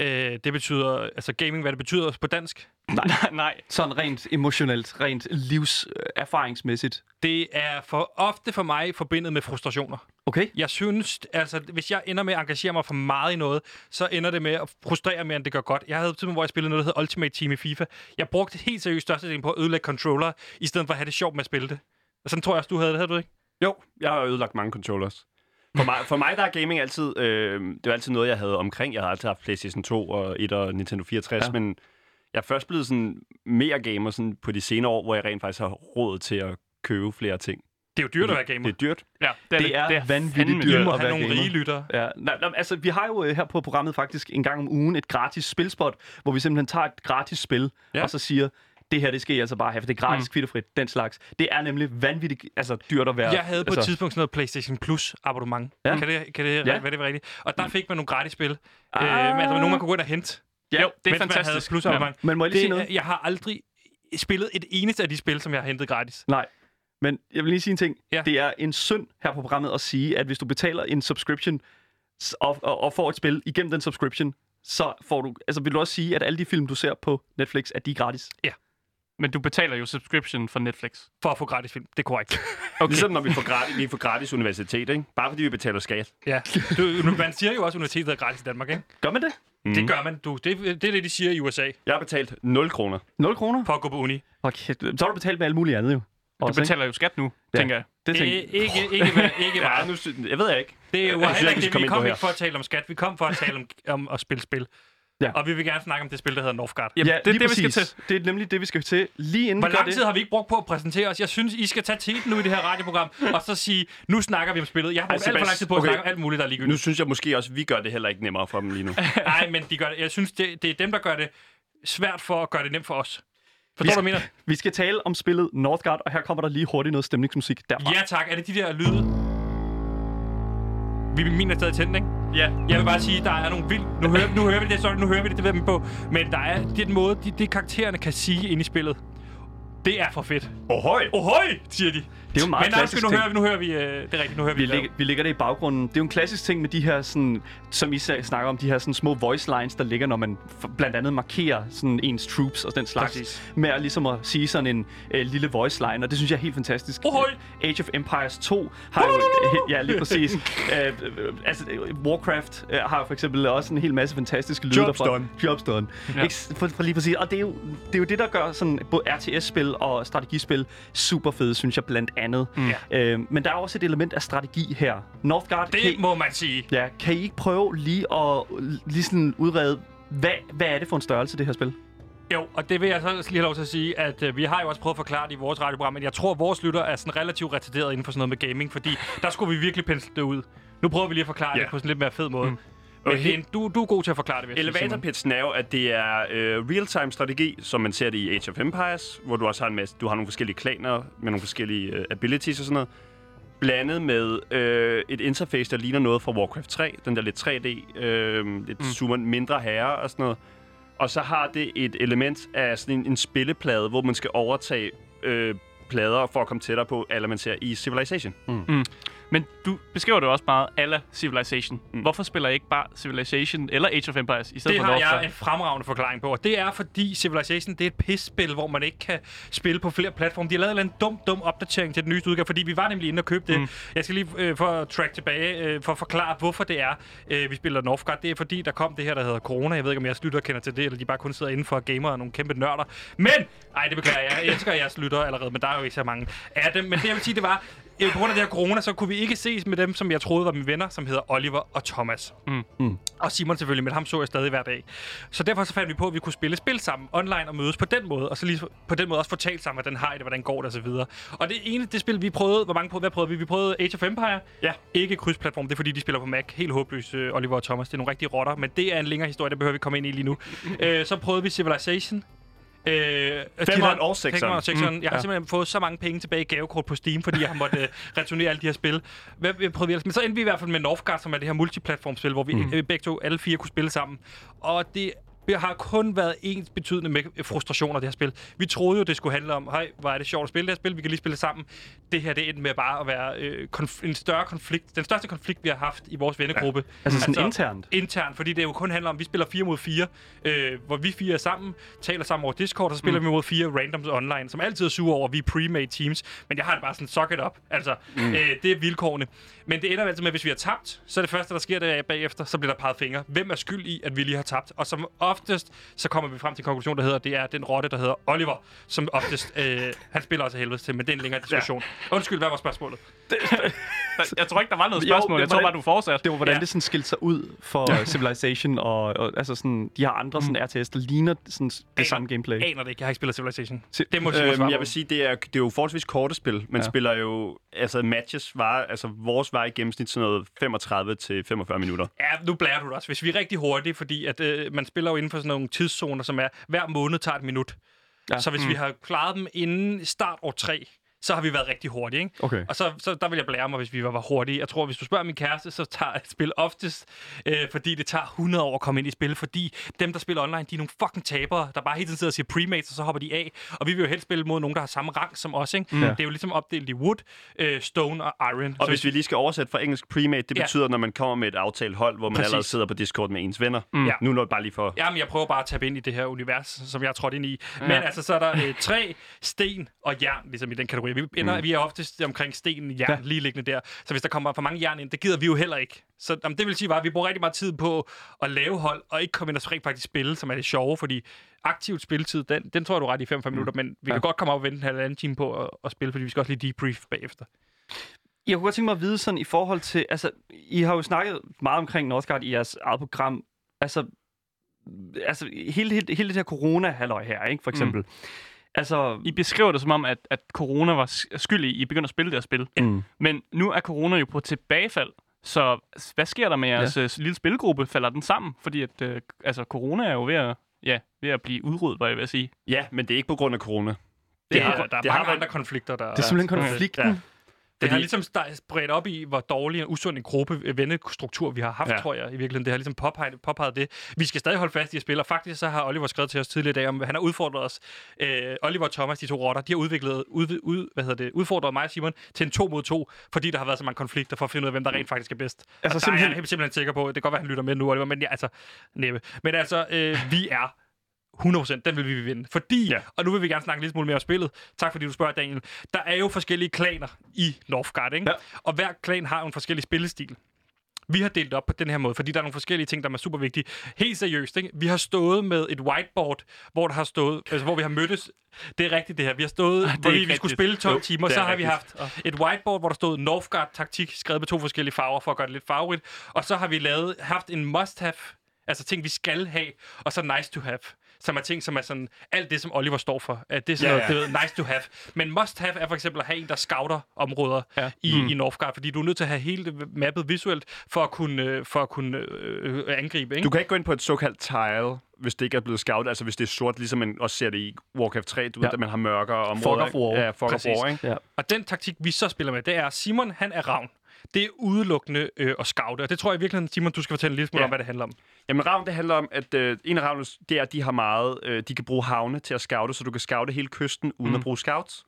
Øh, det betyder, altså gaming, hvad det betyder på dansk. Nej, nej. Sådan rent emotionelt, rent livserfaringsmæssigt. Det er for ofte for mig forbindet med frustrationer. Okay? Jeg synes, altså, hvis jeg ender med at engagere mig for meget i noget, så ender det med at frustrere mere, end det gør godt. Jeg havde tidspunkt, hvor jeg spillede noget, der hedder Ultimate Team i FIFA. Jeg brugte helt seriøst størstedelen på at ødelægge controller, i stedet for at have det sjovt med at spille det. Og sådan tror jeg også, du havde det, havde du ikke? Jo, jeg har ødelagt mange controllers. For mig, for mig der er gaming altid, øh, det var altid noget, jeg havde omkring. Jeg har altid haft PlayStation 2 og 1 og Nintendo 64, Ja. men jeg er først blevet sådan mere gamer sådan på de senere år, hvor jeg rent faktisk har råd til at købe flere ting. Det er jo dyrt at være gamer. Det er dyrt. Ja, det er, Det er vanvittigt fandme dyrt. Vi må at have være nogle gamer. rige lyttere. Ja, nej, nej, altså, vi har jo øh, her på programmet faktisk en gang om ugen et gratis spilspot, hvor vi simpelthen tager et gratis spil, ja. og så siger, det her, det skal I altså bare have, for det er gratis, mm. kvitterfrit, den slags. Det er nemlig vanvittigt altså, dyrt at være. Jeg havde på altså, et tidspunkt sådan noget PlayStation Plus abonnement. Ja. Kan det, kan det Ja. ja. være det rigtigt? Og der fik man nogle gratis spil. Ah. Øh, men altså, nogen man kunne gå ind og hente. Ja, Jo, det er mens man havde fantastisk. plus Ja. Men må jeg lige sige Det, noget? jeg har aldrig spillet et eneste af de spil, som jeg har hentet gratis. Nej. Men jeg vil lige sige en ting. Ja. Det er en synd her på programmet at sige, at hvis du betaler en subscription og, og, og får et spil igennem den subscription, så får du, altså vil du også sige, at alle de film, du ser på Netflix, at de er gratis? Men du betaler jo subscription for Netflix. For at få gratis film. Det er korrekt. Okay. Ligesom når vi får gratis, vi får gratis universitet, ikke? Bare fordi vi betaler skat. ja. Du, nu- man siger jo også, at universitetet er gratis i Danmark, ikke? Gør man det? Mm. Det gør man. Du. Det, det er det, de siger i USA, Jeg har betalt 0 kroner. 0 kroner? for at gå på uni. Okay, så har du betalt med alt muligt andet jo. Du Også, ikke? betaler jo skat nu, Ja. tænker jeg. Det tænker er jeg. ikke, ikke, ikke, ikke Ja, meget. nu, sy- jeg ved jeg ikke. Det er jo heller ikke, det. Vi kom ikke for at tale om skat. Vi kom for at tale om, om at spille spil. Ja. Og vi vil gerne snakke om det spil, der hedder Northgard. Jamen, Ja, det er lige det, vi skal præcis. til. Det er nemlig det, vi skal til. Lige inden Hvor lang det. tid har vi ikke brugt på at præsentere os? Jeg synes, I skal tage teten nu i det her radioprogram, og så sige, nu snakker vi om spillet. Jeg har brugt Ej, alt for lang tid på at okay. snakke om alt muligt, der er Nu ligegyldigt. synes jeg måske også, at vi gør det heller ikke nemmere for dem lige nu. Nej, men de gør det. Jeg synes, det, det er dem, der gør det svært for at gøre det nemt for os. Forstår du, mener? vi skal tale om spillet Northgard, og her kommer der lige hurtigt noget stemningsmusik derfra. Ja tak. Er det de der lyde? Vi min er stadig tændt, ikke? Ja. Jeg vil bare sige, der er nogle vildt... Nu hører, nu hører vi det, sorry, nu hører vi det, det ved jeg på. Men der er den måde, de, det karaktererne kan sige ind i spillet. Det er for fedt. Ohøj! Ohøj, siger de. Det er jo meget Men klassisk nu ting. hører vi, nu hører vi, øh, det er rigtigt, nu hører vi, Vi, lægger, vi lægger det i baggrunden. Det er jo en klassisk ting med de her, sådan, som I snakker om, de her sådan, små voice lines, der ligger, når man blandt andet markerer sådan, ens troops og den slags. Præcis. Med at, ligesom at sige sådan en øh, lille voice line, og det synes jeg er helt fantastisk. Ohøj! Age of Empires 2 har jo... ja, lige præcis. øh, øh, altså, Warcraft øh, har for eksempel også en hel masse fantastiske lyde Jobs derfra. done. Jobs done. Ja. Ikke, for, for lige præcis. Og det er, jo, det er jo det, der gør sådan både RTS-spil og strategispil super fede, synes jeg, blandt andet. Mm. Øh, men der er også et element af strategi her. Northgard, kan, Det I, må man sige. ja, kan I ikke prøve lige at lige sådan udrede, hvad, hvad er det for en størrelse, det her spil? Jo, og det vil jeg så lige have lov til at sige, at øh, vi har jo også prøvet at forklare det i vores radioprogram, men jeg tror, at vores lytter er sådan relativt retarderet inden for sådan noget med gaming, fordi der skulle vi virkelig pensle det ud. Nu prøver vi lige at forklare Ja. det på sådan lidt mere fed måde. Mm. Men Okay. det er en, du, du er god til at forklare det, vil jeg sige, Elevator Simon. pitchen er jo, at det er øh, real-time strategi, som man ser det i Age of Empires, hvor du også har en masse, du har nogle forskellige klaner med nogle forskellige øh, abilities og sådan noget, blandet med øh, et interface, der ligner noget fra Warcraft 3, den der lidt 3D, øh, lidt mm. super mindre herre og sådan noget. Og så har det et element af sådan en, en spilleplade, hvor man skal overtage øh, plader for at komme tættere på, eller man ser i Civilization. Men du beskriver det også meget alla Civilization. Mm. Hvorfor spiller I ikke bare Civilization eller Age of Empires i stedet Det for har Northgard? jeg en fremragende forklaring på, og det er fordi Civilization det er et pisspil, hvor man ikke kan spille på flere platforme. De har lavet en dum, dum opdatering til den nyeste udgave, fordi vi var nemlig inde og købe det. Mm. Jeg skal lige øh, for at track tilbage, øh, for at forklare, hvorfor det er, øh, vi spiller Northgard. Det er fordi, der kom det her, der hedder corona. Jeg ved ikke, om jeres lytter kender til det, eller de bare kun sidder inden for gamer og nogle kæmpe nørder. Men, ej, det beklager jeg. Jeg elsker jeres lytter allerede, men der er jo ikke så mange af dem. Men det, jeg vil sige, det var, øh, på grund af det her corona, så kunne vi ikke ses med dem, som jeg troede var mine venner, som hedder Oliver og Thomas. Og Simon selvfølgelig, men ham så jeg stadig hver dag. Så derfor så fandt vi på, at vi kunne spille spil sammen online og mødes på den måde, og så lige på den måde også fortælle sammen, hvordan har I det, hvordan går det og så videre. Og det ene, det spil, vi prøvede, hvor mange prøvede, hvad prøvede vi? Vi prøvede Age of Empire. Ja. Ikke krydsplatform, det er fordi, de spiller på Mac. Helt håbløst, øh, Oliver og Thomas. Det er nogle rigtige rotter, men det er en længere historie, det behøver vi komme ind i lige nu. øh, så prøvede vi Civilization. Øh, Femeren og sekseren. Og sekseren. Mm, Jeg har ja. simpelthen fået så mange penge tilbage i gavekort på Steam, fordi jeg har måttet øh, returnere alle de her spil. Hvad hvad prøvede ellers? Men så endte vi i hvert fald med Northgard, som er det her multiplatformspil, hvor vi mm. begge to, alle fire, kunne spille sammen. Og det har kun været ens betydende med frustrationer, det her spil. Vi troede jo, det skulle handle om, hej, hvor er det sjovt at spille det her spil, vi kan lige spille det sammen. Det her, det endte med bare at være øh, konf- en større konflikt. Den største konflikt, vi har haft i vores vennegruppe. Ja. Altså sådan internt? Internt, fordi det jo kun handler om, vi spiller 4 mod 4, øh, hvor vi fire er sammen, taler sammen over Discord, og så spiller mm. vi mod fire randoms online, som altid er sure over, at vi er pre-made teams. Men jeg har det bare sådan, suck it up. Altså, mm. øh, det er vilkårene. Men det ender altid med, at hvis vi har tabt, så er det første, der sker det er bagefter, så bliver der peget fingre. Hvem er skyld i, at vi lige har tabt? Og som oftest, så kommer vi frem til en konklusion, der hedder, det er den rotte, der hedder Oliver, som oftest, øh, han spiller også helvede til, men det er en længere diskussion. Ja. Undskyld, hvad var spørgsmålet? Jeg tror ikke, der var noget Jo, spørgsmål. det Jeg tror det- bare, du fortsatte. Det var, hvordan Ja. det sådan skilte sig ud for Civilization, og, og altså sådan, de har andre sådan RTS, der ligner sådan det samme gameplay. Aner det ikke. Jeg har ikke spillet Civilization. Det må Øhm, jeg vil sige, det er, det er jo forholdsvis korte spil. Man ja. spiller jo... Altså, matches var... Altså, vores var i gennemsnit sådan noget 35 til 45 minutter. Ja, nu blærer du det også. Hvis vi er rigtig hurtige, fordi at, øh, man spiller jo inden for sådan nogle tidszoner, som er, hver måned tager et minut. Ja. Så hvis mm. vi har klaret dem inden start år 3, så har vi været rigtig hurtige, ikke? Okay. Og så, så der vil jeg blære mig, hvis vi var, var hurtige. Jeg tror, hvis du spørger min kæreste, så tager et spil oftest, øh, fordi det tager 100 år at komme ind i spil, fordi dem, der spiller online, de er nogle fucking tabere, der bare hele tiden sidder og siger premates, og så hopper de af. Og vi vil jo helst spille mod nogen, der har samme rang som os, ikke? Mm. Det er jo ligesom opdelt i wood, øh, stone og iron. Og hvis vi lige skal oversætte fra engelsk premade, det Ja. betyder, når man kommer med et aftalt hold, hvor man Præcis. allerede sidder på Discord med ens venner. Ja. Nu er det bare lige for... Jamen, jeg prøver bare at tabe ind i det her univers, som jeg er trådt ind i. Men altså, så er der øh, træ, sten og jern, ligesom i den kategori. Vi, ender, mm. vi er oftest omkring sten, jern, ja. Lige liggende der. Så hvis der kommer for mange jern ind, det gider vi jo heller ikke. Så jamen, det vil sige bare, at vi bruger rigtig meget tid på at lave hold, og ikke komme ind og rent faktisk spille, som er det sjove, fordi aktivt spilletid, den, den tror jeg, du ret i 5-5 minutter, men vi kan Ja. godt komme op og vente en halvanden time på at, at spille, fordi vi skal også lige debrief bagefter. Jeg kunne godt tænke mig at vide sådan i forhold til, altså, I har jo snakket meget omkring Northgard i jeres eget program. Altså, altså hele, hele, hele det her corona-halløj her, ikke, for eksempel. Mm. Altså, I beskriver det som om, at, at corona var skyld i, at I begyndte at spille det her spil. mm. Men nu er corona jo på tilbagefald. Så hvad sker der med jeres ja. lille spilgruppe? Falder den sammen? Fordi at, øh, altså, corona er jo ved at, ja, ved at blive udryddet, hvad jeg vil sige. Ja, men det er ikke på grund af corona. Det, Det er, har- der er det har mange været- andre konflikter, der... det er simpelthen konflikten. Ja. Det har Fordi- ligesom spredt op i, hvor dårlig og usund en gruppe øh, vennestruktur vi har haft, ja. Tror jeg i virkeligheden. Det har ligesom påpeget, påpeget det. Vi skal stadig holde fast i at spille, og faktisk så har Oliver skrevet til os tidligere i dag, om han har udfordret os. Øh, Oliver og Thomas, de to rotter, de har udviklet, ud, ud, hvad hedder det, udfordret mig og Simon til en to mod to, fordi der har været så mange konflikter for at finde ud af, hvem der rent faktisk er bedst. Altså, og simpelthen- er jeg simpelthen sikker på, det kan godt være, han lytter med nu, Oliver, men ja, altså, næppe. Men altså, øh, vi er 100%, den vil vi vinde. Fordi, ja. Og nu vil vi gerne snakke lidt smule mere om spillet. Tak fordi du spørger, Daniel. Der er jo forskellige klaner i Northgard, ikke? Ja. Og hver klan har jo en forskellig spillestil. Vi har delt op på den her måde, fordi der er nogle forskellige ting, der er super vigtige. Helt seriøst, ikke? Vi har stået med et whiteboard, hvor der har stået, altså, hvor vi har mødtes. Det er rigtigt det her. Vi har stået, er hvor vi, vi skulle spille 12 Jo, timer, så har vi rigtigt. haft et whiteboard, hvor der stod Northgard-taktik, skrevet med to forskellige farver, for at gøre det lidt farverigt. Og så har vi lavet, haft en must-have, altså ting, vi skal have, og så nice to have som er ting, som er sådan alt det, som Oliver står for. At det er sådan Ja, noget, ja. det er nice to have. Men must have er for eksempel at have en, der scouter områder Ja. i, mm. i Northgard, fordi du er nødt til at have hele det mappet visuelt for at kunne, øh, for at kunne øh, øh, angribe. Ikke? Du kan ikke gå ind på et såkaldt tile, hvis det ikke er blevet scoutet. Altså hvis det er sort, ligesom man også ser det i Warcraft 3. Du ja. Ved, at man har mørkere områder. of War. Ja, fuck Præcis. of War, ikke? Ja. Og den taktik, vi så spiller med, det er, Simon, han er ravn. Det er udelukkende øh, at scoute, og det tror jeg virkelig, Simon, du skal fortælle lille smule Ja. om, hvad det handler om. Jamen ravn, det handler om, at øh, en af ravnene, det er, at de har meget, øh, de kan bruge havne til at scoute, så du kan scoute hele kysten uden mm. at bruge scouts.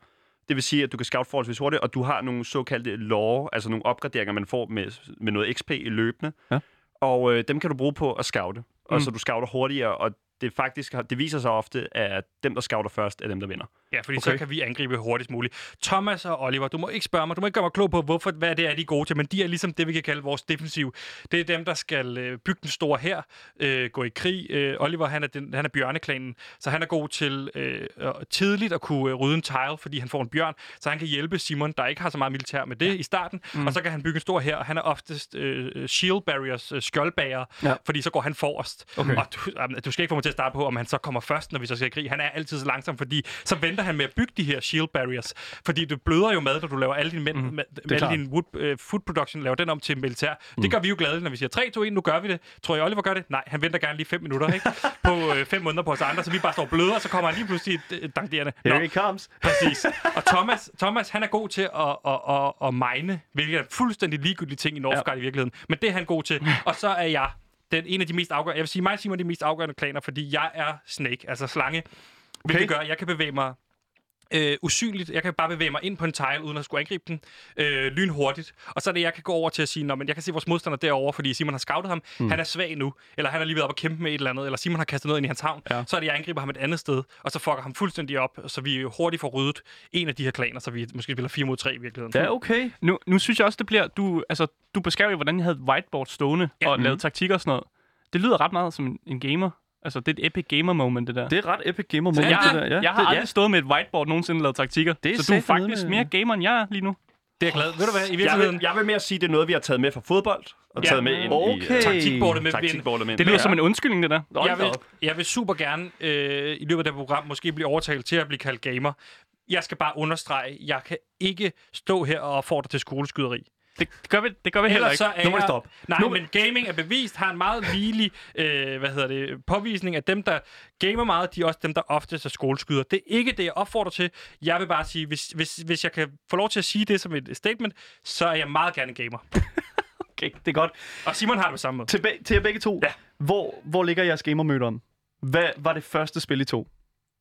Det vil sige, at du kan scout forholdsvis hurtigt, og du har nogle såkaldte lore, altså nogle opgraderinger, man får med, med noget XP i løbende. Ja. Og øh, dem kan du bruge på at scoute. Og så du scouter hurtigere, og det faktisk det viser sig ofte, at dem, der scouter først, er dem, der vinder. Ja, fordi okay. så kan vi angribe hurtigst muligt. Thomas og Oliver, du må ikke spørge mig, du må ikke gøre mig klog på, hvorfor, hvad det er, de er gode til, men de er ligesom det, vi kan kalde vores defensiv. Det er dem, der skal øh, bygge den store her, øh, gå i krig. Øh, Oliver, han er, den, han er bjørneklanen, så han er god til øh, tidligt at kunne øh, rydde en tile, fordi han får en bjørn, så han kan hjælpe Simon, der ikke har så meget militær med det ja. i starten, mm. og så kan han bygge en stor her, og han er oftest øh, shield barriers, øh, skjoldbager, Ja. fordi så går han forrest. Okay. Og du, du skal ikke få mig til at starte på, om han så kommer først, når vi så skal i krig. Han er altid så langsom, fordi så venter han med at bygge de her shield barriers. Fordi du bløder jo mad, når du laver alle dine, mænd, mm, med, med alle klart. din wood, uh, food production, laver den om til militær. Mm. Det gør vi jo glade, når vi siger 3, 2, 1, nu gør vi det. Tror jeg, Oliver gør det? Nej, han venter gerne lige 5 minutter, ikke? på øh, 5 måneder på os andre, så vi bare står og bløder, og så kommer han lige pludselig øh, dankderende. Nå, Here it comes. Præcis. Og Thomas, Thomas, han er god til at, at, at, at mine, hvilket er fuldstændig ligegyldig ting i Northgard ja. i virkeligheden. Men det er han god til. Og så er jeg den en af de mest afgørende... Jeg vil sige, mig og Simon er de mest afgørende klaner, fordi jeg er snake, altså slange. Hvilket Okay. gør, at jeg kan bevæge mig øh, usynligt. Jeg kan bare bevæge mig ind på en tile, uden at skulle angribe den øh, lynhurtigt. Og så er det, jeg kan gå over til at sige, men jeg kan se vores modstander derovre, fordi Simon har scoutet ham. Mm. Han er svag nu, eller han er lige ved op at kæmpe med et eller andet, eller Simon har kastet noget ind i hans havn. Ja. Så er det, jeg angriber ham et andet sted, og så fucker ham fuldstændig op, så vi hurtigt får ryddet en af de her klaner, så vi måske spiller 4 mod 3 i virkeligheden. Ja, okay. Nu, nu synes jeg også, det bliver... Du, altså, du beskrev jo, hvordan jeg havde whiteboard stående Ja. og lavet taktik og sådan noget. Det lyder ret meget som en, en gamer. Altså, det er et epic gamer moment, det der. Det er ret epic gamer moment, jeg, det der. Ja, jeg har det, aldrig stået med et whiteboard nogensinde lavet taktikker. Det er så du er faktisk med- mere gamer, end jeg er lige nu. Det er jeg glad. Ved du hvad, i Jeg virkeligheden... vil, jeg vil mere sige, at det er noget, vi har taget med fra fodbold, og Ja. taget med ind i Okay. uh, Taktikbordet med vind. taktikbordet med. Det lyder Ja. som en undskyldning, det der. Jeg, vil, jeg vil super gerne øh, i løbet af det program måske blive overtalt til at blive kaldt gamer. Jeg skal bare understrege, jeg kan ikke stå her og opfordre til skoleskyderi. Det gør vi, det gør vi heller ikke. så er Nu må det stoppe. Nej, Nu men gaming er bevist, har en meget ligelig øh, hvad hedder det, påvisning af dem, der gamer meget, de er også dem, der oftest er skoleskyder. Det er ikke det, jeg opfordrer til. Jeg vil bare sige, hvis, hvis, hvis jeg kan få lov til at sige det som et statement, så er jeg meget gerne gamer. Okay, det er godt. Og Simon har det på samme måde. Til, be- til jer begge to. Ja. Hvor, hvor ligger jeres gamermøde om? Hvad var det første spil, I to?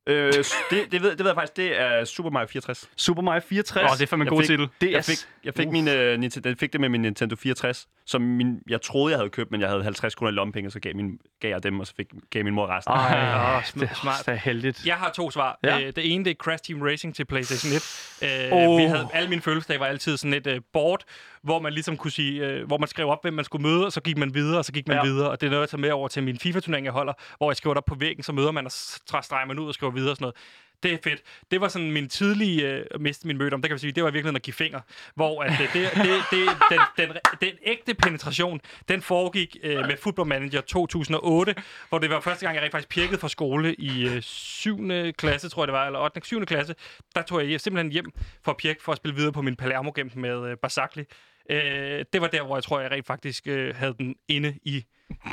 Øh, det, det, ved, det ved jeg faktisk, det er Super Mario 64. Super Mario 64. Åh, det er fandme en Jeg god fik- titel. det Jeg fik, jeg fik, Uh. min, uh, Nintendo, jeg fik det med min Nintendo 64, som min, jeg troede, jeg havde købt, men jeg havde 50 kroner i lommepenge, så gav, min, gav jeg dem, og så fik, gav min mor resten. Ej, oh, sm- det, smart. det er heldigt. Jeg har to svar. Ja. Øh, det ene, det er Crash Team Racing til PlayStation 1. Øh, Åh. vi havde, alle mine fødselsdage var altid sådan et øh, board, hvor man ligesom kunne sige, øh, hvor man skrev op, hvem man skulle møde, og så gik man videre, og så gik man Ja. videre. Og det er noget, jeg tager med over til min FIFA-turnering, jeg holder, hvor jeg skriver op på væggen, så møder man, og så streger man ud og skriver videre og sådan noget. Det er fedt. Det var sådan min tidlige øh, miste min møde om. Det kan vi sige, det var virkelig at give finger. Hvor at, øh, det, det, det, den, den, den, ægte penetration, den foregik øh, med Football Manager 2008, hvor det var første gang, jeg rent faktisk pirkede fra skole i øh, 7. klasse, tror jeg det var, eller 8. 7. klasse. Der tog jeg simpelthen hjem for at pirke for at spille videre på min Palermo game med øh, Barzagli. Øh, det var der, hvor jeg tror, jeg rent faktisk øh, havde den inde i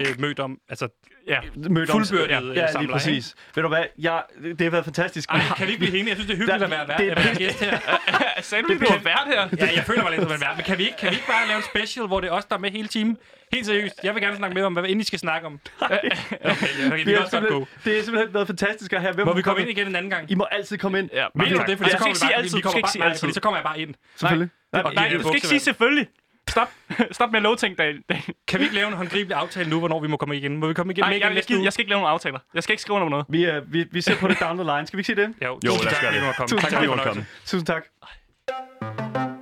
øh, mødt om. Altså, Ja. Mødt om- Fuldbyrdet, ja, øh, ja, lige samler, præcis. Ved du hvad? Jeg, det har været fantastisk. ej, kan vi ikke blive enige? Jeg synes, det er hyggeligt Der- at være, det- være, at være gæst her. Sagde du, du var vært her? Ja, jeg føler mig lidt som en vært. Men kan vi, ikke, kan vi ikke bare lave en special, hvor det er os, der er med hele timen? Helt seriøst. Jeg vil gerne snakke med om, hvad end I skal snakke om. Okay, ja, okay, vi Det også godt gå. det har simpelthen været fantastisk at have. Hvem Må vi komme ind igen en anden gang? I må altid komme ind. Ja, Mener du det? Fordi Ej, så kommer ikke vi sige bare, vi ikke sige altid. så kommer jeg bare ind. Selvfølgelig. Og Nej, det er du skal ikke sige selvfølgelig. Stop. Stop med at love ting, Daniel. Kan vi ikke lave en håndgribelig aftale nu, hvornår vi må komme igen? Må vi komme igen Nej, jeg, jeg, jeg skal ikke lave nogen aftaler. Jeg skal ikke skrive under noget. Vi, er, vi, vi ser på det down the line. Skal vi ikke sige det? Jo, Jo, lad os gøre det. Tusind Tak, fordi du. Tusind tak.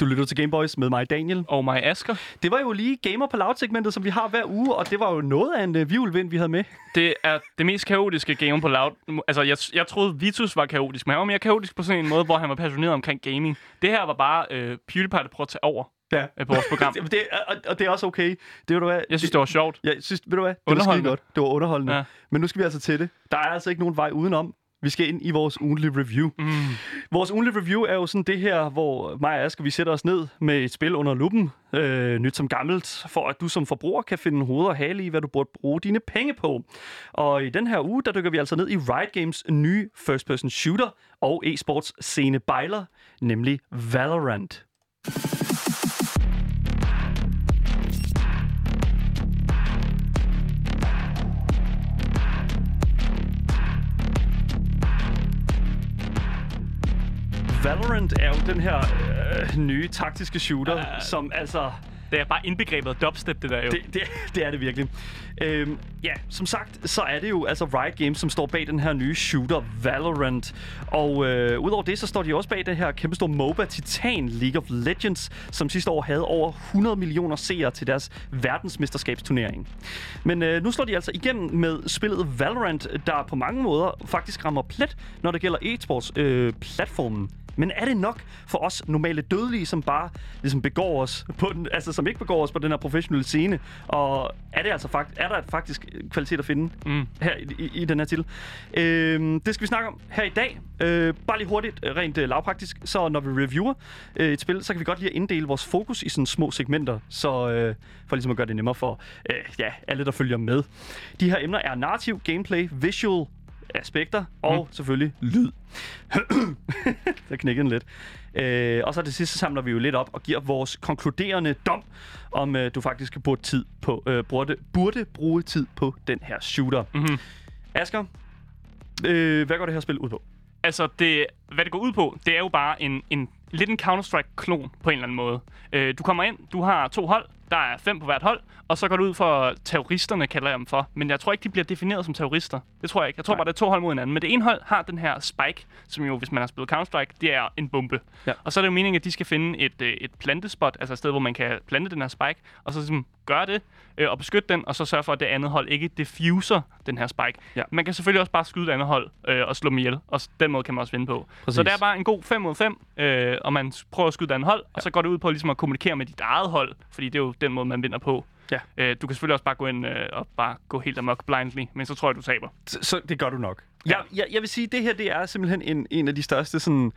Du lytter til Gameboys med mig, Daniel. Og mig, Asker. Det var jo lige Gamer på Loud-segmentet, som vi har hver uge, og det var jo noget af en uh, vivlvind, vi havde med. Det er det mest kaotiske game på Loud. Altså, jeg, jeg troede, Vitus var kaotisk, men han var mere kaotisk på sådan en måde, hvor han var passioneret omkring gaming. Det her var bare øh, PewDiePie, der prøvede at tage over Ja. øh, på vores program. Det, det, og, og det er også okay. Det ved du hvad? Jeg synes, det var sjovt. Jeg synes, ved du hvad? Det var skide Underholdende. godt. Det var underholdende. Ja. Men nu skal vi altså til det. Der er altså ikke nogen vej udenom. Vi skal ind i vores ugentlige review. Mm. Vores ugentlige review er jo sådan det her, hvor mig og Asger, vi sætter os ned med et spil under luppen, øh, nyt som gammelt, for at du som forbruger kan finde hoved og hale i, hvad du burde bruge dine penge på. Og i den her uge, der dykker vi altså ned i Riot Games nye first-person shooter og e-sports scene bejler, nemlig Valorant. Valorant er jo den her øh, nye taktiske shooter, Øh. som altså... Det er bare indbegrebet dubstep, det der jo. Det, det, det er det virkelig. Øhm, ja, som sagt, så er det jo altså Riot Games, som står bag den her nye shooter, Valorant. Og øh, udover det, så står de også bag det her kæmpe store MOBA Titan League of Legends, som sidste år havde over 100 millioner seere til deres verdensmesterskabsturnering. Men øh, nu slår de altså igennem med spillet Valorant, der på mange måder faktisk rammer plet, når det gælder e-sports øh, platformen. Men er det nok for os normale dødelige, som bare ligesom begår os på den, altså som ikke begår os på den her professionelle scene? Og er det altså fakt, er der faktisk kvalitet at finde Mm. her i, i, i den her titel? Øhm, det skal vi snakke om her i dag. Øh, bare lige hurtigt, øh, rent øh, lavpraktisk, så når vi reviewer øh, et spil, så kan vi godt lige inddele vores fokus i sådan små segmenter, så øh, for ligesom at gøre det nemmere for øh, ja, alle, der følger med. De her emner er narrativ, gameplay, visual, aspekter og mm. selvfølgelig lyd. Der knækkede den lidt. Øh, og så til sidst så samler vi jo lidt op og giver vores konkluderende dom, om øh, du faktisk burde, tid på, øh, burde, burde bruge tid på den her shooter. Mhm. Asger, øh, hvad går det her spil ud på? Altså, det, hvad det går ud på, det er jo bare en, en lidt en Counter-Strike-klon på en eller anden måde. Øh, du kommer ind, du har to hold. Der er fem på hvert hold, og så går det ud for terroristerne, kalder jeg dem for. Men jeg tror ikke, de bliver defineret som terrorister. Det tror jeg ikke. Jeg tror Nej. bare, det er to hold mod hinanden. Men det ene hold har den her spike, som jo, hvis man har spillet Counter-Strike, det er en bombe. Ja. Og så er det jo meningen, at de skal finde et, øh, et plantespot, altså et sted, hvor man kan plante den her spike, og så ligesom gøre det, øh, og beskytte den, og så sørge for, at det andet hold ikke diffuser den her spike. Ja. Man kan selvfølgelig også bare skyde det andet hold øh, og slå dem ihjel, og den måde kan man også vinde på. Præcis. Så det er bare en god 5 mod 5, øh, og man prøver at skyde det andet hold, og så går det ud på ligesom at kommunikere med dit eget hold, fordi det er jo den måde, man vinder på. Ja. Øh, du kan selvfølgelig også bare gå ind øh, og bare gå helt amok blindly, men så tror jeg, du taber. Så, så det gør du nok. Ja. Jeg, jeg, jeg vil sige, at det her det er simpelthen en, en af de største sådan...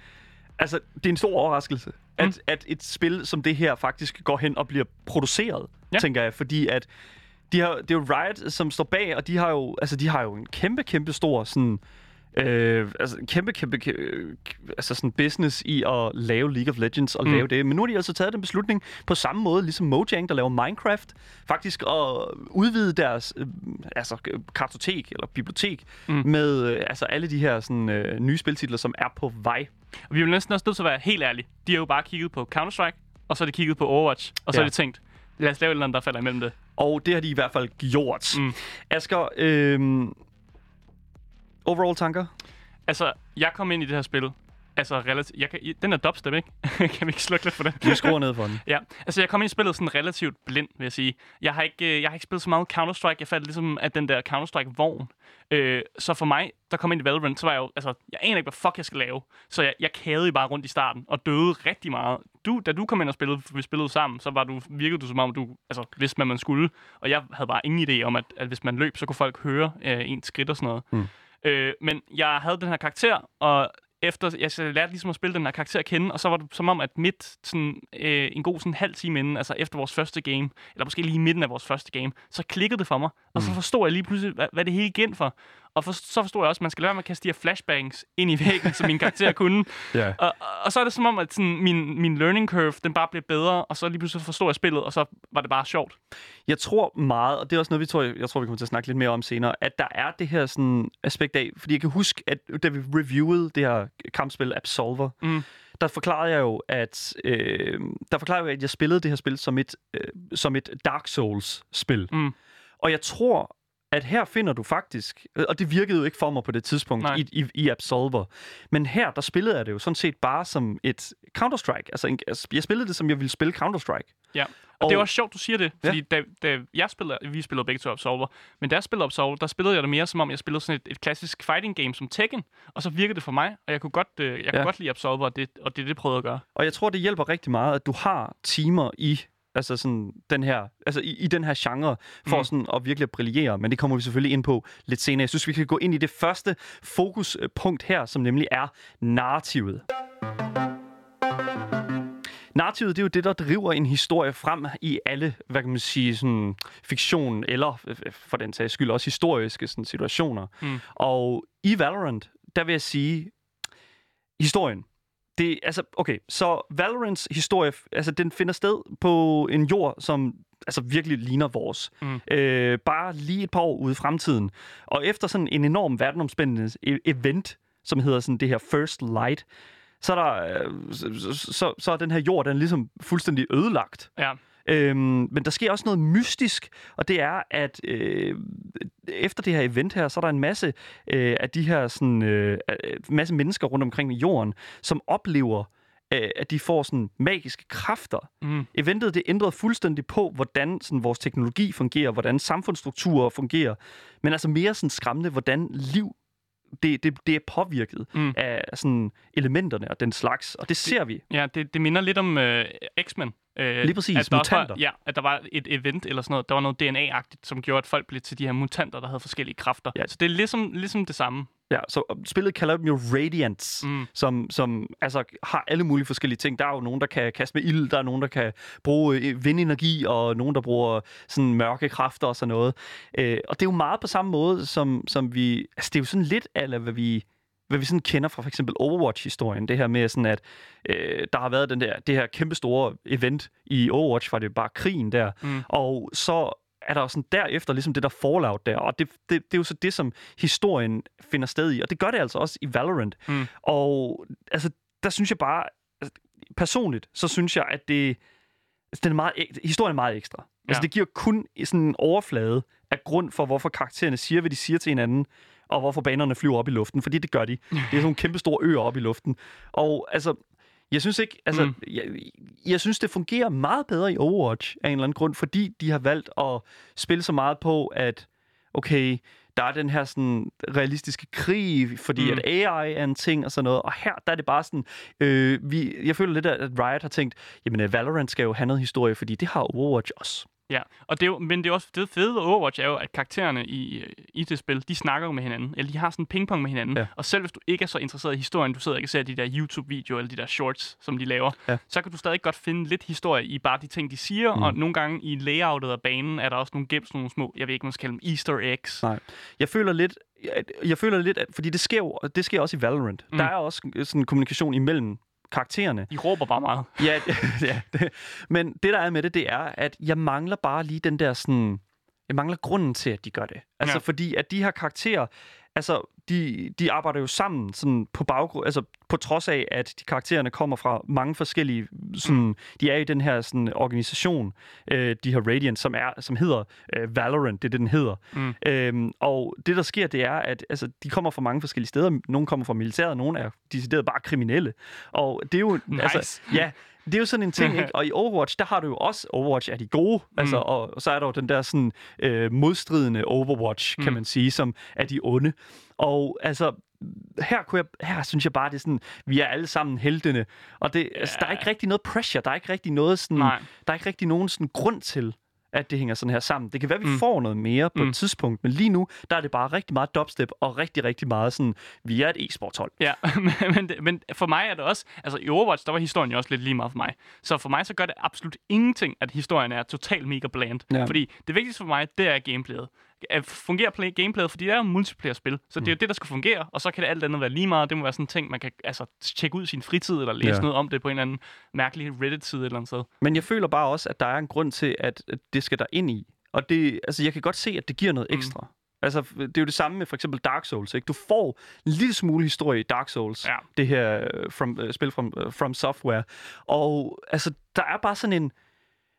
Altså, det er en stor overraskelse, mm. at, at et spil som det her faktisk går hen og bliver produceret, Ja. ja. tænker jeg. Fordi at de har, det er jo Riot, som står bag, og de har jo, altså, de har jo en kæmpe, kæmpe stor sådan... Øh, altså en kæmpe, kæmpe, kæmpe altså sådan business i at lave League of Legends og Mm. lave det. Men nu har de altså taget den beslutning på samme måde, ligesom Mojang, der laver Minecraft, faktisk at udvide deres øh, altså, øh, kartotek eller bibliotek Mm. med øh, altså alle de her sådan, øh, nye spiltitler, som er på vej. Og vi er jo næsten også nødt til at være helt ærlige. De har jo bare kigget på Counter-Strike, og så har de kigget på Overwatch, og så Ja. har de tænkt, lad os lave et eller andet, der falder imellem det. Og det har de i hvert fald gjort. Mm. Asger, øh, overall tanker? Altså, jeg kom ind i det her spil, altså relativt... Jeg kan, den er dubstep, ikke? kan vi ikke slukke lidt for den? Vi skruer ned for den. Ja, altså jeg kom ind i spillet sådan relativt blind, vil jeg sige. Jeg har ikke, øh, jeg har ikke spillet så meget Counter-Strike. Jeg faldt ligesom af den der Counter-Strike-vogn. Øh, så for mig, der kom ind i Valorant, så var jeg jo, altså, jeg aner ikke, hvad fuck jeg skal lave. Så jeg, jeg kædede bare rundt i starten og døde rigtig meget. Du, da du kom ind og spillede, vi spillede sammen, så var du, virkede du som om, du altså, vidste, hvad man skulle. Og jeg havde bare ingen idé om, at, at hvis man løb, så kunne folk høre øh, ens skridt og sådan noget. Mm. Øh, men jeg havde den her karakter, og efter, jeg lærte ligesom at spille den her karakter at kende, og så var det som om, at midt, sådan, øh, en god sådan halv time inden, altså efter vores første game, eller måske lige i midten af vores første game, så klikkede det for mig, og så forstod jeg lige pludselig, hvad, hvad det hele gik ind for. Og for, så forstod jeg også, at man skal lade være med at kaste de her flashbangs ind i væggen, som min karakter kunne. Ja. Og, og så er det som om, at sådan, min, min learning curve, den bare bliver bedre, og så lige pludselig forstod jeg spillet, og så var det bare sjovt. Jeg tror meget, og det er også noget, vi tror, jeg tror, vi kommer til at snakke lidt mere om senere, at der er det her sådan aspekt af, fordi jeg kan huske, at da vi reviewede det her kampspil Absolver, Mm. der forklarede jeg jo, at øh, der forklarede jeg, at jeg spillede det her spil som et, øh, som et Dark Souls-spil. Mm. Og jeg tror, at her finder du faktisk, øh, og det virkede jo ikke for mig på det tidspunkt Nej. i, i, i Absolver, men her, der spillede jeg det jo sådan set bare som et Counter-Strike. Altså, en, altså jeg spillede det, som jeg ville spille Counter-Strike. Ja. Og, og det er også sjovt, du siger det, Ja. fordi da, da jeg spillede, vi spillede begge to Absolver, men da jeg spillede Absolver, der spillede jeg det mere som om, jeg spillede sådan et, et klassisk fighting game som Tekken, og så virkede det for mig, og jeg kunne godt, øh, jeg kunne Ja. godt lide Absolver, og det, og det er det, jeg prøvede at gøre. Og jeg tror, det hjælper rigtig meget, at du har timer i altså sådan den her, altså i, i den her genre, for Mm. sådan at virkelig at brillere, men det kommer vi selvfølgelig ind på lidt senere. Jeg synes, vi kan gå ind i det første fokuspunkt her, som nemlig er narrativet. Narrativet, det er jo det, der driver en historie frem i alle, hvad kan man sige, sådan fiktion, eller øh, for den sags skyld også historiske sådan, situationer. Mm. Og i Valorant, der vil jeg sige, historien, det, altså, okay, så Valorants historie, altså, den finder sted på en jord, som altså, virkelig ligner vores. Mm. Øh, bare lige et par år ude i fremtiden. Og efter sådan en enorm verdenomspændende e- event, som hedder sådan det her First Light, så er, der, øh, så, så, så er den her jord, den er ligesom fuldstændig ødelagt. Ja. Øhm, men der sker også noget mystisk, og det er, at øh, efter det her event her, så er der en masse øh, af de her sådan, øh, masse mennesker rundt omkring i jorden, som oplever, øh, at de får sådan magiske kræfter. Mm. Eventet det ændrede fuldstændig på, hvordan sådan, vores teknologi fungerer, hvordan samfundsstrukturer fungerer, men altså mere sådan skræmmende, hvordan liv det, det, det er påvirket Mm. af sådan elementerne og den slags, og det ser vi. Ja, det, det minder lidt om øh, X-Men. Øh, Lige præcis, at der mutanter. Var, ja, at der var et event eller sådan noget. Der var noget DNA-agtigt, som gjorde, at folk blev til de her mutanter, der havde forskellige kræfter. Ja. Så det er ligesom, ligesom det samme. Ja, så spillet kalder dem jo Radiance, Mm. mm. som, som altså, har alle mulige forskellige ting. Der er jo nogen, der kan kaste med ild, der er nogen, der kan bruge øh, vindenergi, og nogen, der bruger sådan mørke kræfter og sådan noget. Øh, og det er jo meget på samme måde, som, som vi... Altså, det er jo sådan lidt af, hvad vi hvad vi sådan kender fra for eksempel Overwatch-historien. Det her med sådan, at øh, der har været den der, det her kæmpestore event i Overwatch, var det bare krigen der. Mm. Og så er der jo sådan derefter ligesom det der fallout der, og det, det, det er jo så det, som historien finder sted i, og det gør det altså også i Valorant. Mm. Og altså, der synes jeg bare, altså, personligt, så synes jeg, at det, den er meget, historien er meget ekstra. Ja. Altså, det giver kun sådan en overflade af grund for, hvorfor karaktererne siger, hvad de siger til hinanden, og hvorfor banerne flyver op i luften, fordi det gør de. Det er sådan nogle kæmpe store øer op i luften. Og altså, jeg synes ikke, altså, mm. Jeg, jeg synes, det fungerer meget bedre i Overwatch af en eller anden grund, fordi de har valgt at spille så meget på, at okay, der er den her sådan realistiske krig, fordi mm. Mm. at AI er en ting og sådan noget. Og her, der er det bare sådan, øh, vi, jeg føler lidt, at Riot har tænkt, jamen øh, Valorant skal jo have noget historie, fordi det har Overwatch også. Ja, og det er jo, men det er også det fede ved Overwatch er jo, at karaktererne i, øh, i det spil, de snakker jo med hinanden, eller de har sådan pingpong med hinanden. Ja. Og selv hvis du ikke er så interesseret i historien, du sidder ikke og ser de der YouTube-videoer eller de der shorts, som de laver, Ja. så kan du stadig godt finde lidt historie i bare de ting, de siger, Mm. og nogle gange i layoutet af banen er der også nogle gems, nogle små, jeg ved ikke, man skal kalde dem easter eggs. Nej. Jeg føler lidt, jeg, jeg føler lidt, at, fordi det sker jo, det sker også i Valorant. Mm. Der er også sådan en kommunikation imellem karaktererne. De råber bare meget. Ja, ja det, men det der er med det, det er, at jeg mangler bare lige den der sådan... Jeg mangler grunden til, at de gør det. Altså. Ja. fordi at de her karakterer, altså, de, de arbejder jo sammen sådan på baggrund, altså på trods af, at de karaktererne kommer fra mange forskellige, sådan, mm. de er i den her sådan, organisation, øh, de her Radiant, som, er, som hedder øh, Valorant, det er det, den hedder. Mm. Øhm, og det, der sker, det er, at altså, de kommer fra mange forskellige steder. Nogle kommer fra militæret, nogle er decideret bare kriminelle. Og det er jo... Altså, Nice. ja, det er jo sådan en ting, ikke? Og i Overwatch, der har du jo også Overwatch er de gode, mm. altså, og, og så er der jo den der sådan øh, modstridende Overwatch, kan Mm. man sige, som er de onde. Og altså, her, kunne jeg, her synes jeg bare, det er sådan, vi er alle sammen heltene, og det, altså, der er Ja. ikke rigtig noget pressure, der er ikke rigtig noget sådan, Nej. der er ikke rigtig nogen sådan grund til, at det hænger sådan her sammen. Det kan være, at vi mm. Får noget mere på mm. Et tidspunkt, men lige nu, der er det bare rigtig meget dubstep, og rigtig, rigtig meget sådan, vi er et e-sporthold. Ja, men, men for mig er det også... Altså, i Overwatch, der var historien jo også lidt lige meget for mig. Så for mig, så gør det absolut ingenting, at historien er totalt mega bland. Ja. Fordi det vigtigste for mig, det er gameplayet. At fungere play, gameplayet, fordi det er jo multiplayer-spil. Så det er jo det, der skal fungere, og så kan det alt andet være lige meget. Det må være sådan en ting, man kan altså, tjekke ud i sin fritid, eller læse Ja. noget om det på en eller anden mærkelig Reddit-side eller andet sted. Men jeg føler bare også, at der er en grund til, at det skal der ind i. Og det, altså, jeg kan godt se, at det giver noget Mm. ekstra. Altså, det er jo det samme med for eksempel Dark Souls. Ikke? Du får en lille smule historie i Dark Souls, Ja. det her øh, from, uh, spil from, uh, from Software. Og altså, der er bare sådan en...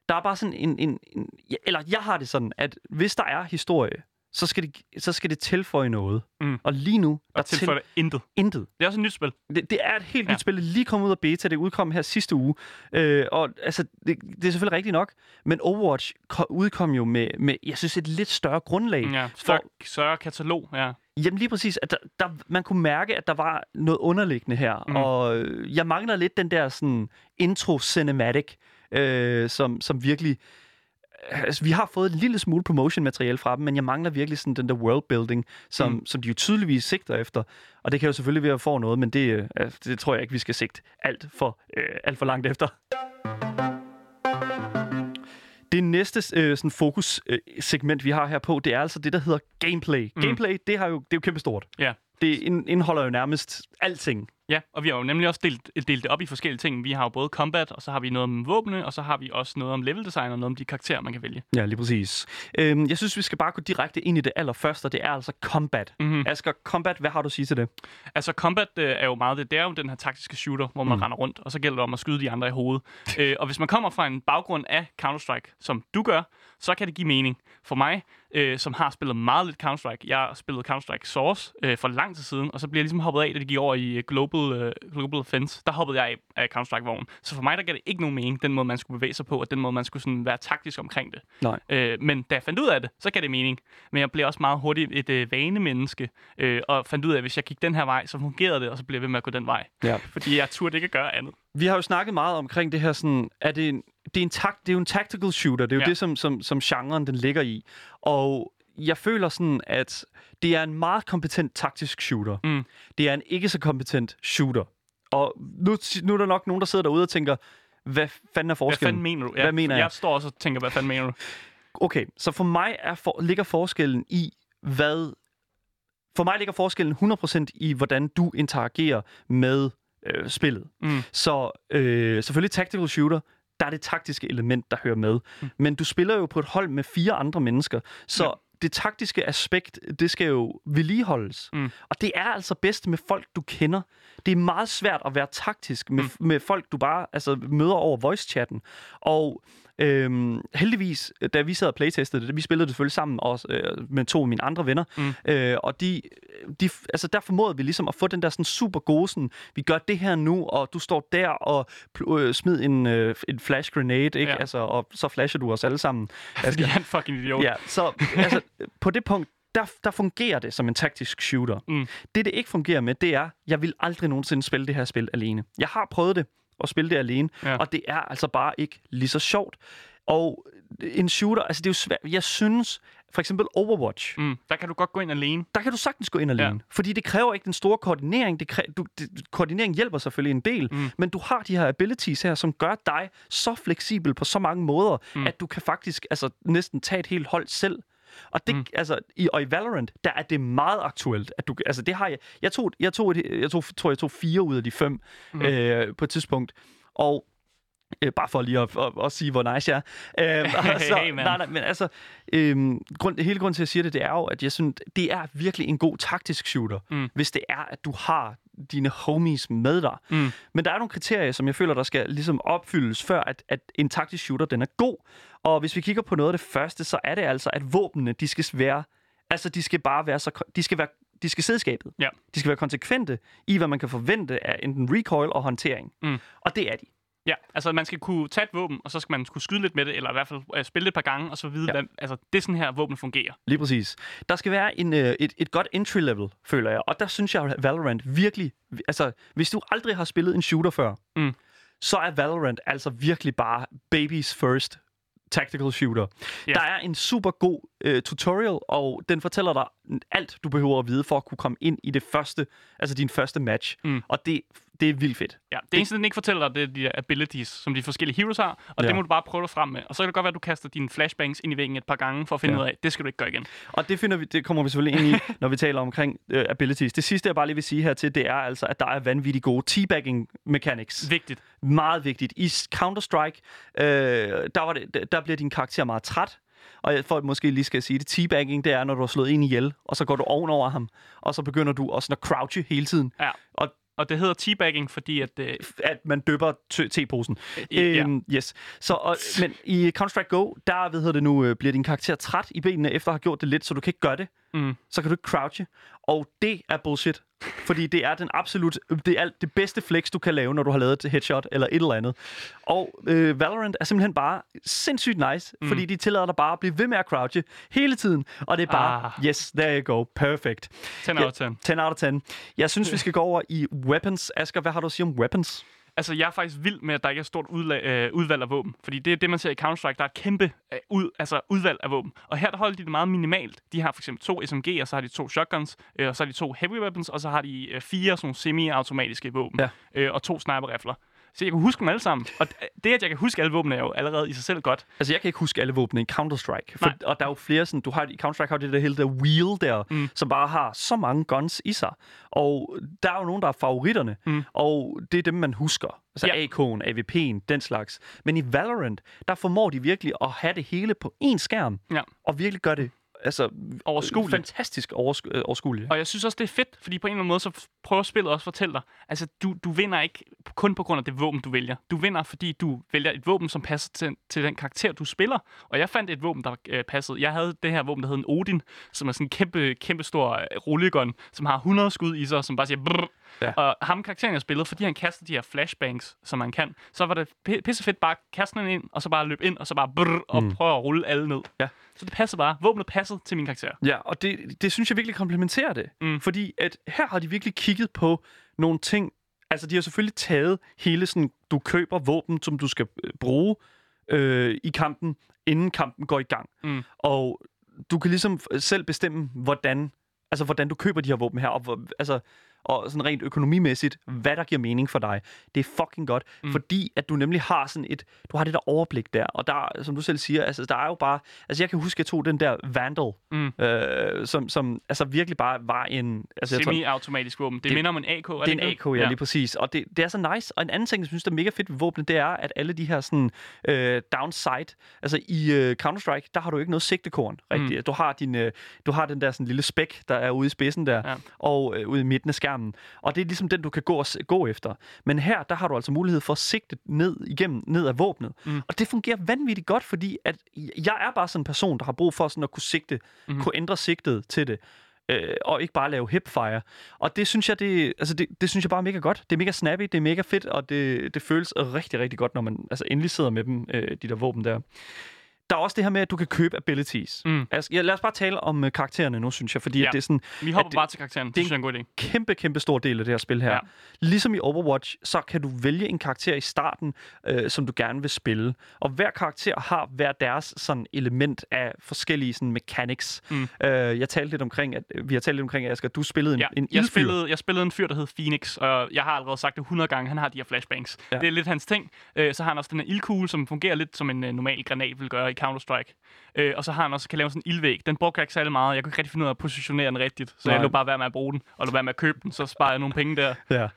Der er bare sådan en, en, en... Eller jeg har det sådan, at hvis der er historie, så skal det, så skal det tilføje noget. Mm. Og lige nu, der Og tilføjer det intet. intet. Det er også et nyt spil. Det, det er et helt Ja. nyt spil. Det er lige kommet ud af beta. Det udkom her sidste uge. Øh, og altså, det, det er selvfølgelig rigtigt nok. Men Overwatch ko- udkom jo med, med, jeg synes, et lidt større grundlag. Ja, større, større katalog, ja. Jamen lige præcis, at der, der, man kunne mærke, at der var noget underliggende her. Mm. Mm. Og øh, jeg mangler lidt den der sådan intro cinematic, øh, som, som virkelig... Altså, vi har fået en lille smule promotion-materiale fra dem, men jeg mangler virkelig sådan den der worldbuilding, som, mm. Som de jo tydeligvis sigter efter. Og det kan jo selvfølgelig være at få noget, men det, øh, altså, det tror jeg ikke, vi skal sigte alt for, øh, alt for langt efter. Det næste øh, sådan fokus-segment, øh, segment, vi har her på, det er altså det, der hedder gameplay. Mm. Gameplay, det, har jo, det er jo kæmpestort. Ja. Det ind- indeholder jo nærmest alting. Ja, og vi har jo nemlig også delt, delt det op i forskellige ting. Vi har jo både combat, og så har vi noget om våbne, og så har vi også noget om level design, og noget om de karakterer, man kan vælge. Ja, lige præcis. Øhm, jeg synes, vi skal bare gå direkte ind i det allerførste, og det er altså combat. Mm-hmm. Asger, combat, hvad har du at sige til det? Altså, combat øh, er jo meget det. Det er jo den her taktiske shooter, hvor man Mm. render rundt, og så gælder det om at skyde de andre i hovedet. øh, og hvis man kommer fra en baggrund af Counter-Strike, som du gør, så kan det give mening. For mig, øh, som har spillet meget lidt Counter-Strike, jeg har spillet Counter-Strike Source øh, for lang tid siden, og så bliver jeg ligesom hoppet af, da det gik over i øh, Global, øh, Global Offense. Der hoppede jeg af, af Counter-Strike-vognen. Så for mig, der gav det ikke nogen mening, den måde, man skulle bevæge sig på, og den måde, man skulle sådan være taktisk omkring det. Nej. Øh, men da jeg fandt ud af det, så gav det mening. Men jeg blev også meget hurtigt et øh, vanemenneske, øh, og fandt ud af, at hvis jeg gik den her vej, så fungerede det, og så blev jeg ved med at gå den vej. Ja. Fordi jeg turde ikke at gøre andet. Vi har jo snakket meget omkring det her sådan, er det en, det er en tak, det er jo en tactical shooter, det er jo ja. Ja. det, som, som, som genren den ligger i. Og jeg føler sådan, at det er en meget kompetent taktisk shooter. Mm. Det er en ikke så kompetent shooter. Og nu, nu er der nok nogen, der sidder derude og tænker, hvad fanden er Hvad forskellen? fanden mener du? Hvad mener jeg? Jeg står også og tænker, hvad fanden mener du? Okay, så for mig er for, ligger forskellen i, hvad... For mig ligger forskellen 100% i, hvordan du interagerer med øh, spillet. Mm. Så øh, selvfølgelig tactical shooter, der er det taktiske element, der hører med. Mm. Men du spiller jo på et hold med fire andre mennesker, så ja. det taktiske aspekt, det skal jo vedligeholdes. Mm. Og det er altså bedst med folk, du kender. Det er meget svært at være taktisk med, mm. med folk, du bare altså, møder over voice-chatten. Og Øhm, heldigvis, da vi sad og playtestede det, vi spillede det selvfølgelig sammen også, øh, med to af mine andre venner, Mm. øh, og de, de, altså der formåede vi ligesom at få den der sådan super gode, sådan, vi gør det her nu, og du står der og øh, smid en, øh, en flash grenade, ikke? Ja. Altså, og så flasher du os alle sammen. Fordi han er en fucking idiot. Ja, så altså, på det punkt, der, der fungerer det som en taktisk shooter. Mm. Det, det ikke fungerer med, det er, jeg vil aldrig nogensinde spille det her spil alene. Jeg har prøvet det, at spille det alene, Ja. og det er altså bare ikke lige så sjovt. Og en shooter, altså det er jo svært. Jeg synes, for eksempel Overwatch, Mm. Der kan du godt gå ind alene. der kan du sagtens gå ind alene. Ja. Fordi det kræver ikke den store koordinering. Det kræ- du, det, koordinering hjælper selvfølgelig en del, Mm. men du har de her abilities her, som gør dig så fleksibel på så mange måder, mm. at du kan faktisk altså, næsten tage et helt hold selv. Og det, Mm. altså, i, og i Valorant, der er det meget aktuelt. At du, altså, det har jeg. Jeg tog, jeg tog, et, jeg tog, tror, jeg tog fire ud af de fem mm. øh, på et tidspunkt. Og øh, bare for lige at, at, at sige, hvor nice jeg er. Øh, og så, Hey, man. nej, nej, men altså, øh, grund, hele grunden til, at jeg siger det, det er jo, at jeg synes, det er virkelig en god taktisk shooter, Mm. hvis det er, at du har dine homies med dig. Mm. Men der er nogle kriterier, som jeg føler, der skal ligesom opfyldes, før at, at en taktisk shooter, den er god. Og hvis vi kigger på noget af det første, så er det altså, at våbnene, de skal være, altså de skal bare være så, de skal være, de skal sidde skabet. Ja. De skal være konsekvente i, hvad man kan forvente af enten recoil og håndtering. Mm. Og det er de. Ja, altså man skal kunne tage et våben, og så skal man kunne skyde lidt med det, eller i hvert fald øh, spille det et par gange, og så vide, Ja. hvad, altså det er sådan her, våben fungerer. Lige præcis. Der skal være en, øh, et, et godt entry level, føler jeg. Og der synes jeg, at Valorant virkelig... Altså, hvis du aldrig har spillet en shooter før, Mm. så er Valorant altså virkelig bare baby's first tactical shooter. Ja. Der er en super god øh, tutorial, og den fortæller dig alt, du behøver at vide for at kunne komme ind i det første, altså din første match. Mm. Og det, det er vildt fedt. Ja, det eneste, den ikke fortæller dig, det er de der abilities, som de forskellige heroes har, og Ja. det må du bare prøve dig frem med. Og så kan det godt være, at du kaster dine flashbangs ind i væggen et par gange, for at finde Ja. ud af, det skal du ikke gøre igen. Og det, finder vi, det kommer vi selvfølgelig ind i, når vi taler omkring øh, abilities. Det sidste, jeg bare lige vil sige her til, det er altså, at der er vanvittigt gode teabagging mechanics. Vigtigt. Meget vigtigt. I Counter-Strike, øh, der, var det, der bliver din karakter meget træt. Og at måske lige skal sige det, teabagging, det er, når du har slået en ihjel, og så går du ovenover ham, og så begynder du også at crouche hele tiden. Ja. Og Og det hedder teabagging, fordi at... Øh, at man t- teposen. ja. Øhm, yes. Så, og, men i Counter-Strike Go, der hvad hedder det nu, øh, bliver din karakter træt i benene, efter at have gjort det lidt, så du kan ikke gøre det. Mm. Så kan du ikke crouche. Og det er bullshit. Fordi det er den absolut, det er alt det bedste flex, du kan lave, når du har lavet et headshot eller et eller andet. Og øh, Valorant er simpelthen bare sindssygt nice, mm. fordi de tillader dig bare at blive ved med at crouche hele tiden. Og det er bare, Ah. yes, there you go, perfect. 10 out of 10. 10 out of 10. Jeg synes, vi skal gå over i weapons. Asger, hvad har du at sige om weapons? Altså, jeg er faktisk vild med, at der ikke er et stort udla- øh, udvalg af våben. Fordi det er det, man ser i Counter-Strike. Der er et kæmpe øh, ud, altså udvalg af våben. Og her der holder de det meget minimalt. De har for eksempel to SMG, og så har de to shotguns, øh, og så har de to heavy weapons, og så har de øh, fire sådan semi-automatiske våben. Ja. Øh, og to sniper-rifler. Så jeg kan huske dem alle sammen. Og det, at jeg kan huske alle våben, er jo allerede i sig selv godt. Altså, jeg kan ikke huske alle våbne i Counter-Strike. For, Nej. og der er jo flere sådan, du har i Counter-Strike har du det der hele der wheel der, Mm. som bare har så mange guns i sig. Og der er jo nogen, der er favoritterne, Mm. og det er dem, man husker. Altså ja. AK'en, AVP'en, den slags. Men i Valorant, der formår de virkelig at have det hele på én skærm, Ja. og virkelig gøre det altså, Overskueligt. fantastisk oversku- øh, overskueligt. Og jeg synes også, det er fedt, fordi på en eller anden måde, så prøver spillet også at fortælle dig, altså du, du vinder ikke kun på grund af det våben, du vælger. Du vinder, fordi du vælger et våben, som passer til, til den karakter, du spiller. Og jeg fandt et våben, der øh, passede. Jeg havde det her våben, der hed en Odin, som er sådan en kæmpe, kæmpe stor øh, rullegun, som har 100 skud i sig, som bare siger brrr. Ja. Og ham karakteren, jeg spillede, fordi han kaster de her flashbangs, som man kan, så var det pi- pissefedt bare at kaste den ind, og så bare løbe ind, og så bare brrr, og Mm. prøve at rulle alle ned. Ja. Så det passer bare. Våbnet passede til min karakter. Ja, og det, det synes jeg virkelig komplementerer det. Mm. Fordi at her har de virkelig kigget på nogle ting. Altså, de har selvfølgelig taget hele sådan, du køber våben, som du skal øh, bruge øh, i kampen, inden kampen går i gang. Mm. Og du kan ligesom selv bestemme, hvordan, altså, hvordan du køber de her våben her. Og, hvor- altså, og sådan rent økonomimæssigt, hvad der giver mening for dig. Det er fucking godt, mm. fordi at du nemlig har sådan et, du har det der overblik der, og der, som du selv siger, altså der er jo bare, altså jeg kan huske, at jeg tog den der Vandal, Mm. øh, som, som altså virkelig bare var en, altså Semi-automatisk våben. Det, Det- minder om en AK, er det er en AK, ja, ja, lige præcis. Og det, det er så nice. Og en anden ting, jeg synes, der er mega fedt ved våbnet, det er, at alle de her sådan, øh, downside, altså i øh, Counter-Strike, der har du ikke noget sigtekorn, rigtigt. Mm. Du, har din, øh, du har den der sådan lille spæk, der er ude i spidsen der, ja. og øh, ude i midten af skærmen. Og det er ligesom den, du kan gå, og, gå efter. Men her, der har du altså mulighed for at sigte ned igennem, ned af våbnet. Mm. Og det fungerer vanvittigt godt, fordi at jeg er bare sådan en person, der har brug for sådan at kunne sigte, mm. kunne ændre sigtet til det øh, og ikke bare lave hipfire. Og det synes jeg, det, altså det, det synes jeg bare er mega godt. Det er mega snappy, det er mega fedt, og det, det føles rigtig, rigtig godt, når man altså endelig sidder med dem, øh, de der våben der. Der er også det her med, at du kan købe abilities. Mm. Altså, ja, lad os bare tale om øh, karaktererne nu, synes jeg, fordi Ja. at det er sådan Vi hopper det- bare til karakteren. Det, det synes jeg er en god idé. kæmpe, kæmpe stor del af det her spil her. Ja. Ligesom i Overwatch, så kan du vælge en karakter i starten, øh, som du gerne vil spille. Og hver karakter har hver deres sådan element af forskellige sådan mechanics. Mm. Øh, jeg talte lidt omkring, at vi har talt lidt omkring, at Asger, du spillede en, Ja, en jeg, spillede, jeg spillede en fyr, der hed Phoenix, og jeg har allerede sagt det 100 gange, han har de her flashbangs. Ja. Det er lidt hans ting. Øh, så har han også den her ildkugle, som fungerer lidt som en øh, normal granat vil gøre i Counter-Strike. Øh, og så har han også kan lave sådan en ildvæg. Den brugte jeg ikke særlig meget. Jeg kunne ikke rigtig finde ud af at positionere den rigtigt, så Nej. jeg lå bare være med at bruge den, og lå være med at købe den, så sparer jeg nogle penge der. Ja.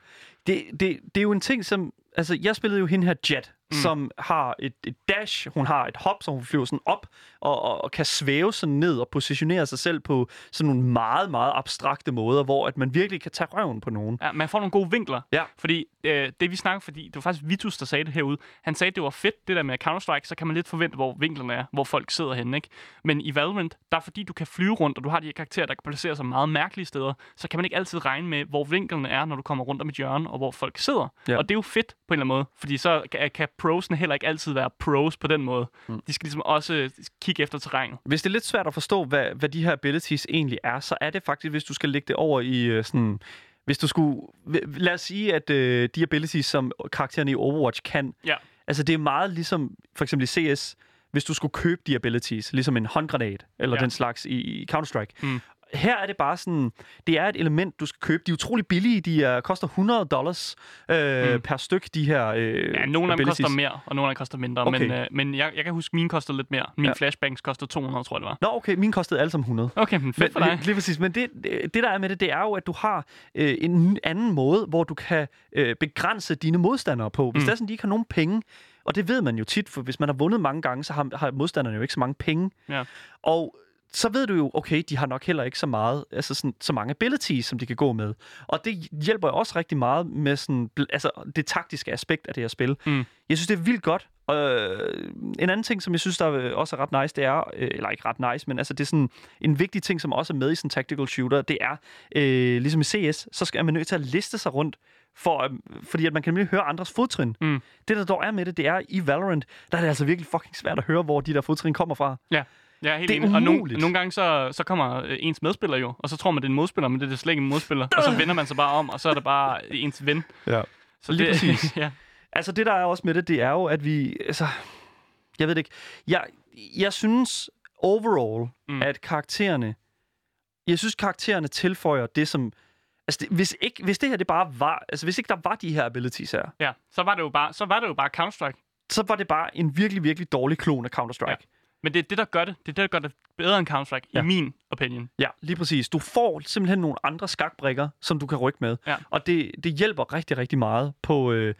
Det, det, det er jo en ting, som... Altså, jeg spillede jo hende her Jet, mm. som har et, et dash, hun har et hop, så hun flyver sådan op og, og, og kan svæve sådan ned og positionere sig selv på sådan nogle meget, meget abstrakte måder, hvor at man virkelig kan tage røven på nogen. Ja, man får nogle gode vinkler. Ja. Fordi øh, det vi snakker, fordi det var faktisk Vitus, der sagde det herude. Han sagde, at det var fedt, det der med Counter-Strike, så kan man lidt forvente, hvor vinklerne er, hvor folk sidder henne, ikke? Men i Valorant, der er fordi du kan flyve rundt, og du har de her karakterer, der kan placere sig meget mærkelige steder, så kan man ikke altid regne med, hvor vinklerne er, når du kommer rundt om et hjørne, og hvor folk sidder. Ja. Og det er jo fedt på en eller anden måde, fordi så kan, kan prosene heller ikke altid være pros på den måde. Mm. De skal ligesom også kigge efter terrænet. Hvis det er lidt svært at forstå, hvad, hvad de her abilities egentlig er, så er det faktisk, hvis du skal lægge det over i øh, sådan... Hvis du skulle... Lad os sige, at øh, de abilities, som karaktererne i Overwatch kan, Ja. altså det er meget ligesom for eksempel i CS, hvis du skulle købe de abilities, ligesom en håndgranat, eller ja. den slags i, i Counter-Strike. Mm. Her er det bare sådan, det er et element, du skal købe. De er utrolig billige, de er, koster 100 dollars øh, Mm. per styk, de her øh, Ja, nogle af dem koster mere, og nogle af dem koster mindre. Okay. Men, øh, men jeg, jeg kan huske, mine kostede lidt mere. Min ja. Flashbangs kostede 200, tror jeg, det var. Nå, okay, min kostede alle sammen 100. Okay, men fedt for Men, dig. lige, lige præcis. Men det, det, der er med det, det er jo, at du har øh, en anden måde, hvor du kan øh, begrænse dine modstandere på. Hvis mm. det er sådan, de ikke har nogen penge, og det ved man jo tit, for hvis man har vundet mange gange, så har, har modstanderne jo ikke så mange penge. Ja. Og så ved du jo, okay, de har nok heller ikke så meget, altså sådan, så mange abilities, som de kan gå med. Og det hjælper jo også rigtig meget med sådan, altså det taktiske aspekt af det her spil. Mm. Jeg synes, det er vildt godt. Øh, en anden ting, som jeg synes, der øh, også er ret nice, det er, øh, eller ikke ret nice, men altså det er sådan en vigtig ting, som også er med i sådan tactical shooter, det er, øh, ligesom i CS, så skal man nødt til at liste sig rundt, for, øh, fordi at man kan nemlig høre andres fodtrin. Mm. Det, der dog er med det, det er i Valorant, der er det altså virkelig fucking svært at høre, hvor de der fodtrin kommer fra. Ja. Er helt Det er enig. Og nogle, nogle gange så, så kommer øh, ens medspiller jo, og så tror man, det er en modspiller, men det er det slet ikke en modspiller. Og så vender man sig bare om, og så er det bare ens ven. Ja. Så Lige det, præcis. ja. Altså, det der er også med det, det er jo, at vi... Altså, jeg ved det ikke. Jeg, jeg synes overall, mm. at karaktererne... Jeg synes, karaktererne tilføjer det, som... Altså, det, hvis, ikke, hvis det her det bare var... Altså, hvis ikke der var de her abilities her, ja, så var det jo bare, så var det jo bare Counter-Strike. så var det bare en virkelig, virkelig dårlig klon af Counter-Strike. Ja. Men det er det, der gør det. Det er det, der gør det bedre end Counter-Strike, ja. I min opinion. Ja, lige præcis. Du får simpelthen nogle andre skakbrikker, som du kan rykke med. Ja. Og det, det hjælper rigtig, rigtig meget på... Øh,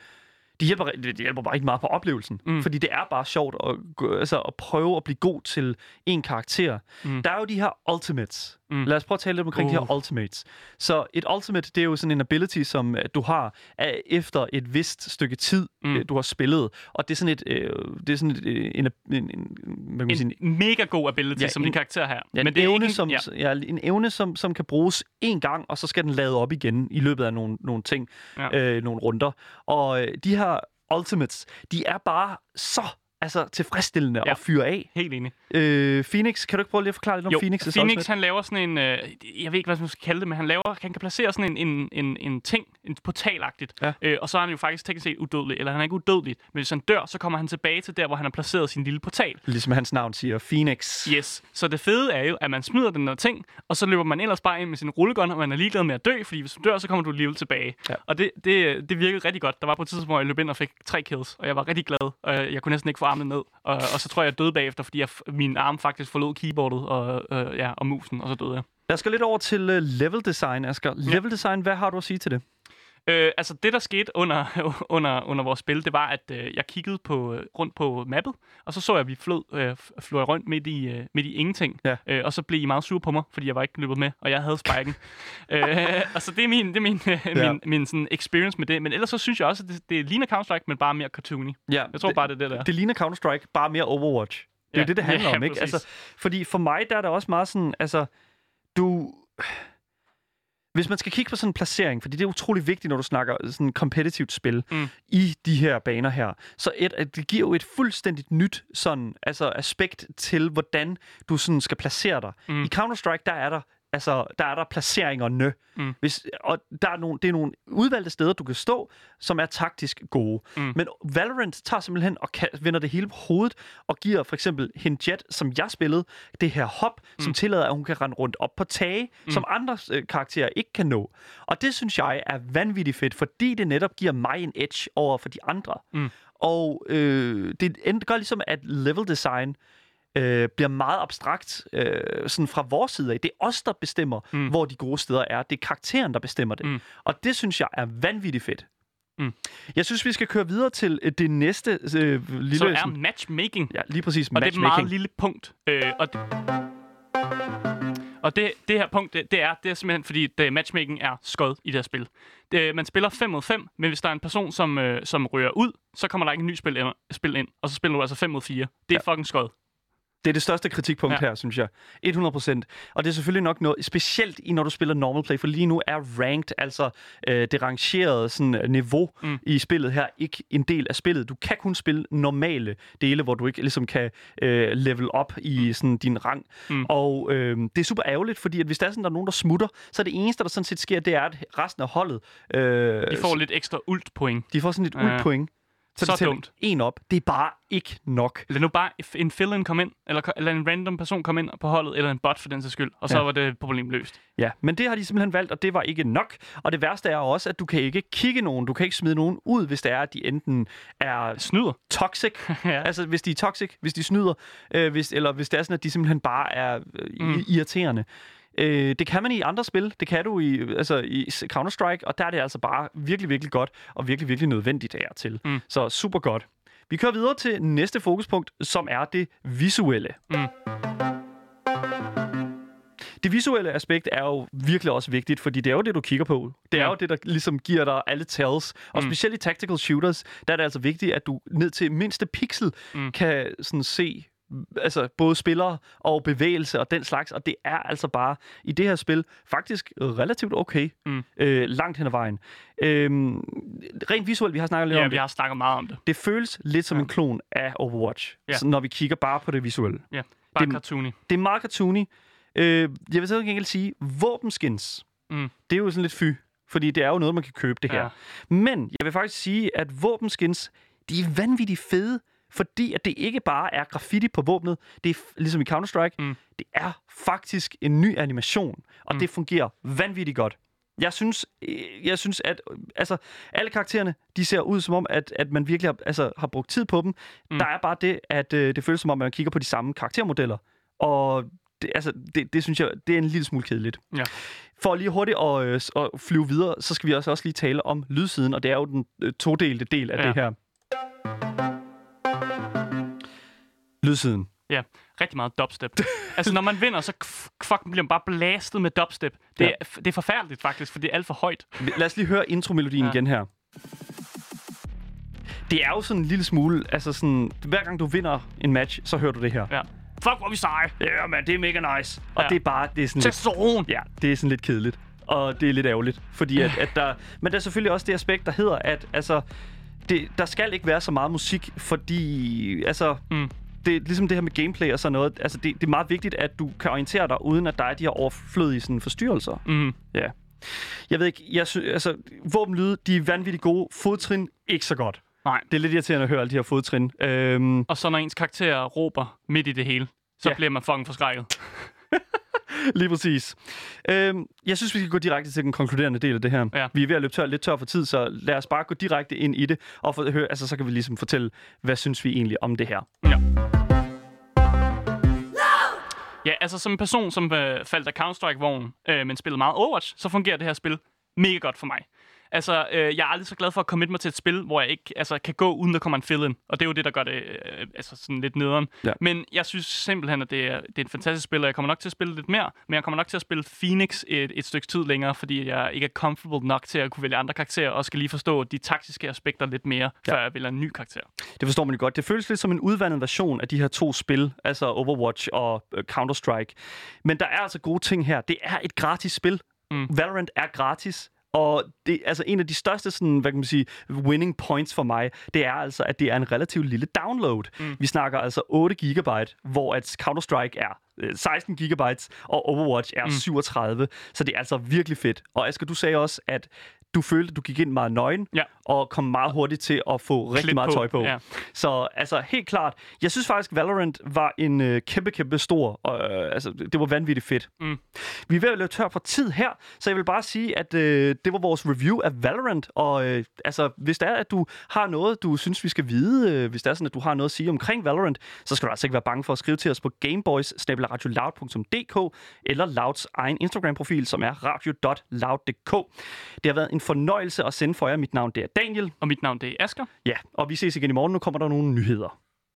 det hjælper, det hjælper bare ikke meget på oplevelsen. Mm. Fordi det er bare sjovt at, altså, at prøve at blive god til en karakter. Mm. Der er jo de her ultimates. Mm. Lad os prøve at tale lidt omkring uh. de her ultimates. Så et ultimate, det er jo sådan en ability, som øh, du har øh, efter et vist stykke tid, Mm. mm. du har spillet. Og det er sådan et... Øh, det er sådan et, øh, en, en, en, hvad kan man sige, En mega god ability, ja, som en- din karakter her. Ja, men en det er evne, ikke en, som, ja. ja. en evne som, som kan bruges én gang, og så skal den lade op igen i løbet af nogle, nogle ting, Ja. ja. øh, nogle runder. Og øh, de her ultimates, de er bare så altså, tilfredsstillende Ja. at fyre af. Helt enig. Øh, Phoenix, kan du ikke prøve lige at forklare lidt om Jo, Phoenix? Phoenix, han laver sådan en... Øh, jeg ved ikke, hvad man skal kalde det, men han, laver, han kan placere sådan en, en, en, en ting, en portalagtigt. Ja. Øh, og så er han jo faktisk teknisk set udødelig. Eller han er ikke udødelig, men hvis han dør, så kommer han tilbage til der, hvor han har placeret sin lille portal. Ligesom hans navn siger, Phoenix. Yes. Så det fede er jo, at man smider den der ting, og så løber man ellers bare ind med sin rullegun, og man er ligeglad med at dø, fordi hvis du dør, så kommer du alligevel tilbage. Ja. Og det, det, det virkede rigtig godt. Der var på et tidspunkt, hvor jeg løb ind og fik tre kills, og jeg var rigtig glad, og jeg, jeg kunne næsten ikke få armen ned. Og, og så tror jeg, jeg døde bagefter, fordi jeg, min arm faktisk forlod keyboardet og, øh, ja, og musen, og så døde jeg. Lad os gå lidt over til uh, level design, Asger. Level design, hvad har du at sige til det? Øh, altså det, der skete under, under, under vores spil, det var, at øh, jeg kiggede på, øh, rundt på mappet, og så så jeg, at vi flød, øh, fløj rundt midt i, øh, midt i ingenting. Ja. Øh, og så blev I meget sure på mig, fordi jeg var ikke løbet med, og jeg havde spiken. øh, og så det er min, det er min, øh, Ja. min, min sådan experience med det. Men ellers så synes jeg også, at det, det ligner Counter-Strike, men bare mere cartoony. Ja, Jeg tror det, bare, det er det der. det ligner Counter-Strike, bare mere Overwatch. Det er Ja. jo det, det handler Ja, om, ikke? præcis. Altså, fordi for mig, der er det også meget sådan, altså, du... Hvis man skal kigge på sådan en placering, fordi det er utrolig vigtigt, når du snakker sådan competitivt spil Mm. i de her baner her, så et, det giver jo et fuldstændigt nyt sådan, altså aspekt til, hvordan du sådan skal placere dig. Mm. I Counter-Strike, der er der Altså, der er der placeringerne. Mm. Hvis, og der er nogle, det er nogle udvalgte steder, du kan stå, som er taktisk gode. Mm. Men Valorant tager simpelthen og kan, vender det hele på hovedet, og giver for eksempel hende Jet, som jeg spillede, det her hop, mm. som tillader, at hun kan rende rundt op på tage, mm. som andre øh, karakterer ikke kan nå. Og det synes jeg er vanvittigt fedt, fordi det netop giver mig en edge over for de andre. Mm. Og øh, det gør ligesom, at level design øh, bliver meget abstrakt øh, sådan fra vores side af. Det er os, der bestemmer, mm. Hvor de gode steder er. Det er karakteren, der bestemmer det. Mm. Og det synes jeg er vanvittigt fedt. Mm. Jeg synes, vi skal køre videre til øh, det næste øh, lille... Så er sådan- matchmaking. Ja, lige præcis. Og det er et meget lille punkt. Øh, og det, og det, det her punkt, det, det, er, det er simpelthen, fordi det, matchmaking er skød i det her spil. Det, man spiller 5 mod 5, men hvis der er en person, som, øh, som rører ud, så kommer der ikke en ny spil ind, spil ind og så spiller du altså 5 mod 4. Det er fucking skød. Det er det største kritikpunkt ja. Her, synes jeg. 100 procent. Og det er selvfølgelig nok noget, specielt i når du spiller normal play, for lige nu er ranked, altså øh, det rangerede sådan, niveau mm. Mm. i spillet her, ikke en del af spillet. Du kan kun spille normale dele, hvor du ikke ligesom kan øh, level op i sådan, din rang. Mm. Og øh, det er super ærgerligt, fordi at hvis der er sådan, der er nogen, der smutter, så er det eneste, der sådan set sker, det er, at resten af holdet, øh, De får lidt ekstra ult point. de får sådan et Ja. ja. point. Så, Så de tæller dumt. en op. Det er bare ikke nok. Lad nu bare en fill-in komme ind, eller, eller en random person komme ind på holdet, eller en bot for den sags skyld, og så Ja. var det problem løst. Ja, men det har de simpelthen valgt, og det var ikke nok. Og det værste er også, at du kan ikke kigge nogen, du kan ikke smide nogen ud, hvis det er, at de enten er Snyder. toxic, ja. altså hvis de er toxic, hvis de snyder, øh, hvis, eller hvis det er sådan, at de simpelthen bare er øh, mm. irriterende. Øh, det kan man i andre spil, det kan du i, altså i Counter-Strike, og der er det altså bare virkelig, virkelig godt, og virkelig, virkelig nødvendigt og til. Mm. Så super godt. Vi kører videre til næste fokuspunkt, som er det visuelle. Mm. Det visuelle aspekt er jo virkelig også vigtigt, fordi det er jo det, du kigger på. Det er Ja. jo det, der ligesom giver dig alle tells. Og Mm. specielt i tactical shooters, der er det altså vigtigt, at du ned til mindste pixel Mm. kan sådan se altså både spillere og bevægelse og den slags, og det er altså bare i det her spil faktisk relativt okay Mm. øh, langt hen ad vejen. Øhm, rent visuelt, vi har snakket lidt Ja, om vi det, har snakket meget om det. det føles lidt som Ja. en klon af Overwatch, Ja. så når vi kigger bare på det visuelle. Ja, bare Det- cartoony. Det er meget cartoony. Øh, jeg vil så enkelt sige, våbenskins, Mm. det er jo sådan lidt fy, fordi det er jo noget, man kan købe det her. Ja. Men jeg vil faktisk sige, at våbenskins, de er vanvittigt fede, fordi at det ikke bare er graffiti på våbnet, det er ligesom i Counter-Strike, Mm. det er faktisk en ny animation, og Mm. det fungerer vanvittigt godt. Jeg synes, øh, jeg synes at øh, altså, alle karaktererne, de ser ud som om, at, at man virkelig har, altså, har brugt tid på dem. Mm. Der er bare det, at øh, det føles som om, at man kigger på de samme karaktermodeller. Og det, altså, det, det synes jeg, det er en lille smule kedeligt. Ja. For lige hurtigt at, øh, at flyve videre, så skal vi også, også lige tale om lydsiden, og det er jo den øh, todelte del af Ja. det her. Lydsiden. Ja, rigtig meget dubstep. altså, når man vinder, så fuck, bliver man bare blastet med dubstep. Det, Ja. er, det er forfærdeligt, faktisk, for det er alt for højt. Lad os lige høre intromelodien ja. Igen her. Det er jo sådan en lille smule, altså sådan, hver gang du vinder en match, så hører du det her. Ja. Fuck, hvor vi seje. Ja, men det er mega nice. Og Ja. det er bare, det er sådan lidt, Testosteron. ja, det er sådan lidt kedeligt. Og det er lidt ærgerligt, fordi at, at der, men der er selvfølgelig også det aspekt, der hedder, at altså, det, der skal ikke være så meget musik, fordi altså, Mm. Det er ligesom det her med gameplay og sådan noget. Altså, det, det er meget vigtigt, at du kan orientere dig, uden at der er de her overflødige sådan, forstyrrelser. Mm. Ja. Jeg ved ikke, jeg sy- altså, våbenlyde, de er vanvittigt gode. Fodtrin, ikke så godt. Nej. Det er lidt irriterende at høre alle de her fodtrin. Øhm, Og så når ens karakter råber midt i det hele, så ja. bliver man fucking forskrækket. lige præcis. Øhm, jeg synes, vi skal gå direkte til den konkluderende del af det her. Ja. Vi er ved at løbe tør, lidt tør for tid, så lad os bare gå direkte ind i det, og for, høre, altså, så kan vi ligesom fortælle, hvad synes vi egentlig om det her. Ja. Ja, altså som en person, som øh, faldt af Counter-Strike-vognen, øh, men spillede meget Overwatch, så fungerer det her spil mega godt for mig. Altså, øh, jeg er aldrig så glad for at komme mig til et spil, hvor jeg ikke altså, kan gå, uden der kommer en fill-in. Og det er jo det, der gør det øh, altså, sådan lidt nederen. Ja. Men jeg synes simpelthen, at det er, det er et fantastisk spil, og jeg kommer nok til at spille lidt mere. Men jeg kommer nok til at spille Phoenix et, et stykke tid længere, fordi jeg ikke er comfortable nok til at kunne vælge andre karakterer, og skal lige forstå de taktiske aspekter lidt mere, ja. før jeg vælger en ny karakter. Det forstår man jo godt. Det føles lidt som en udvandet version af de her to spil, altså Overwatch og øh, Counter-Strike. Men der er altså gode ting her. Det er et gratis spil. Mm. Valorant er gratis. Og det altså en af de største sådan, hvad kan man sige, winning points for mig, det er altså, at det er en relativt lille download. Mm. Vi snakker altså 8 gigabyte, hvor at Counter-Strike er øh, 16 gigabytes, og Overwatch er mm. 37. Så det er altså virkelig fedt. Og Asger, du sagde også, at du følte, at du gik ind meget nøgen, Ja. og kom meget hurtigt til at få rigtig meget på, tøj på. ja. Så altså helt klart, jeg synes faktisk, Valorant var en øh, kæmpe, kæmpe stor, øh, altså det var vanvittigt fedt. Mm. Vi er ved at løbe tør for tid her, så jeg vil bare sige, at øh, det var vores review af Valorant, og øh, altså hvis det er, at du har noget, du synes, vi skal vide, øh, hvis det er sådan, at du har noget at sige omkring Valorant, så skal du altså ikke være bange for at skrive til os på gameboys eller Louds egen Instagram-profil, som er radio.loud.dk. Det har været en fornøjelse at sende for jer. Mit navn det er Daniel. Og mit navn det er Asker. Ja, og vi ses igen i morgen. Nu kommer der nogle nyheder.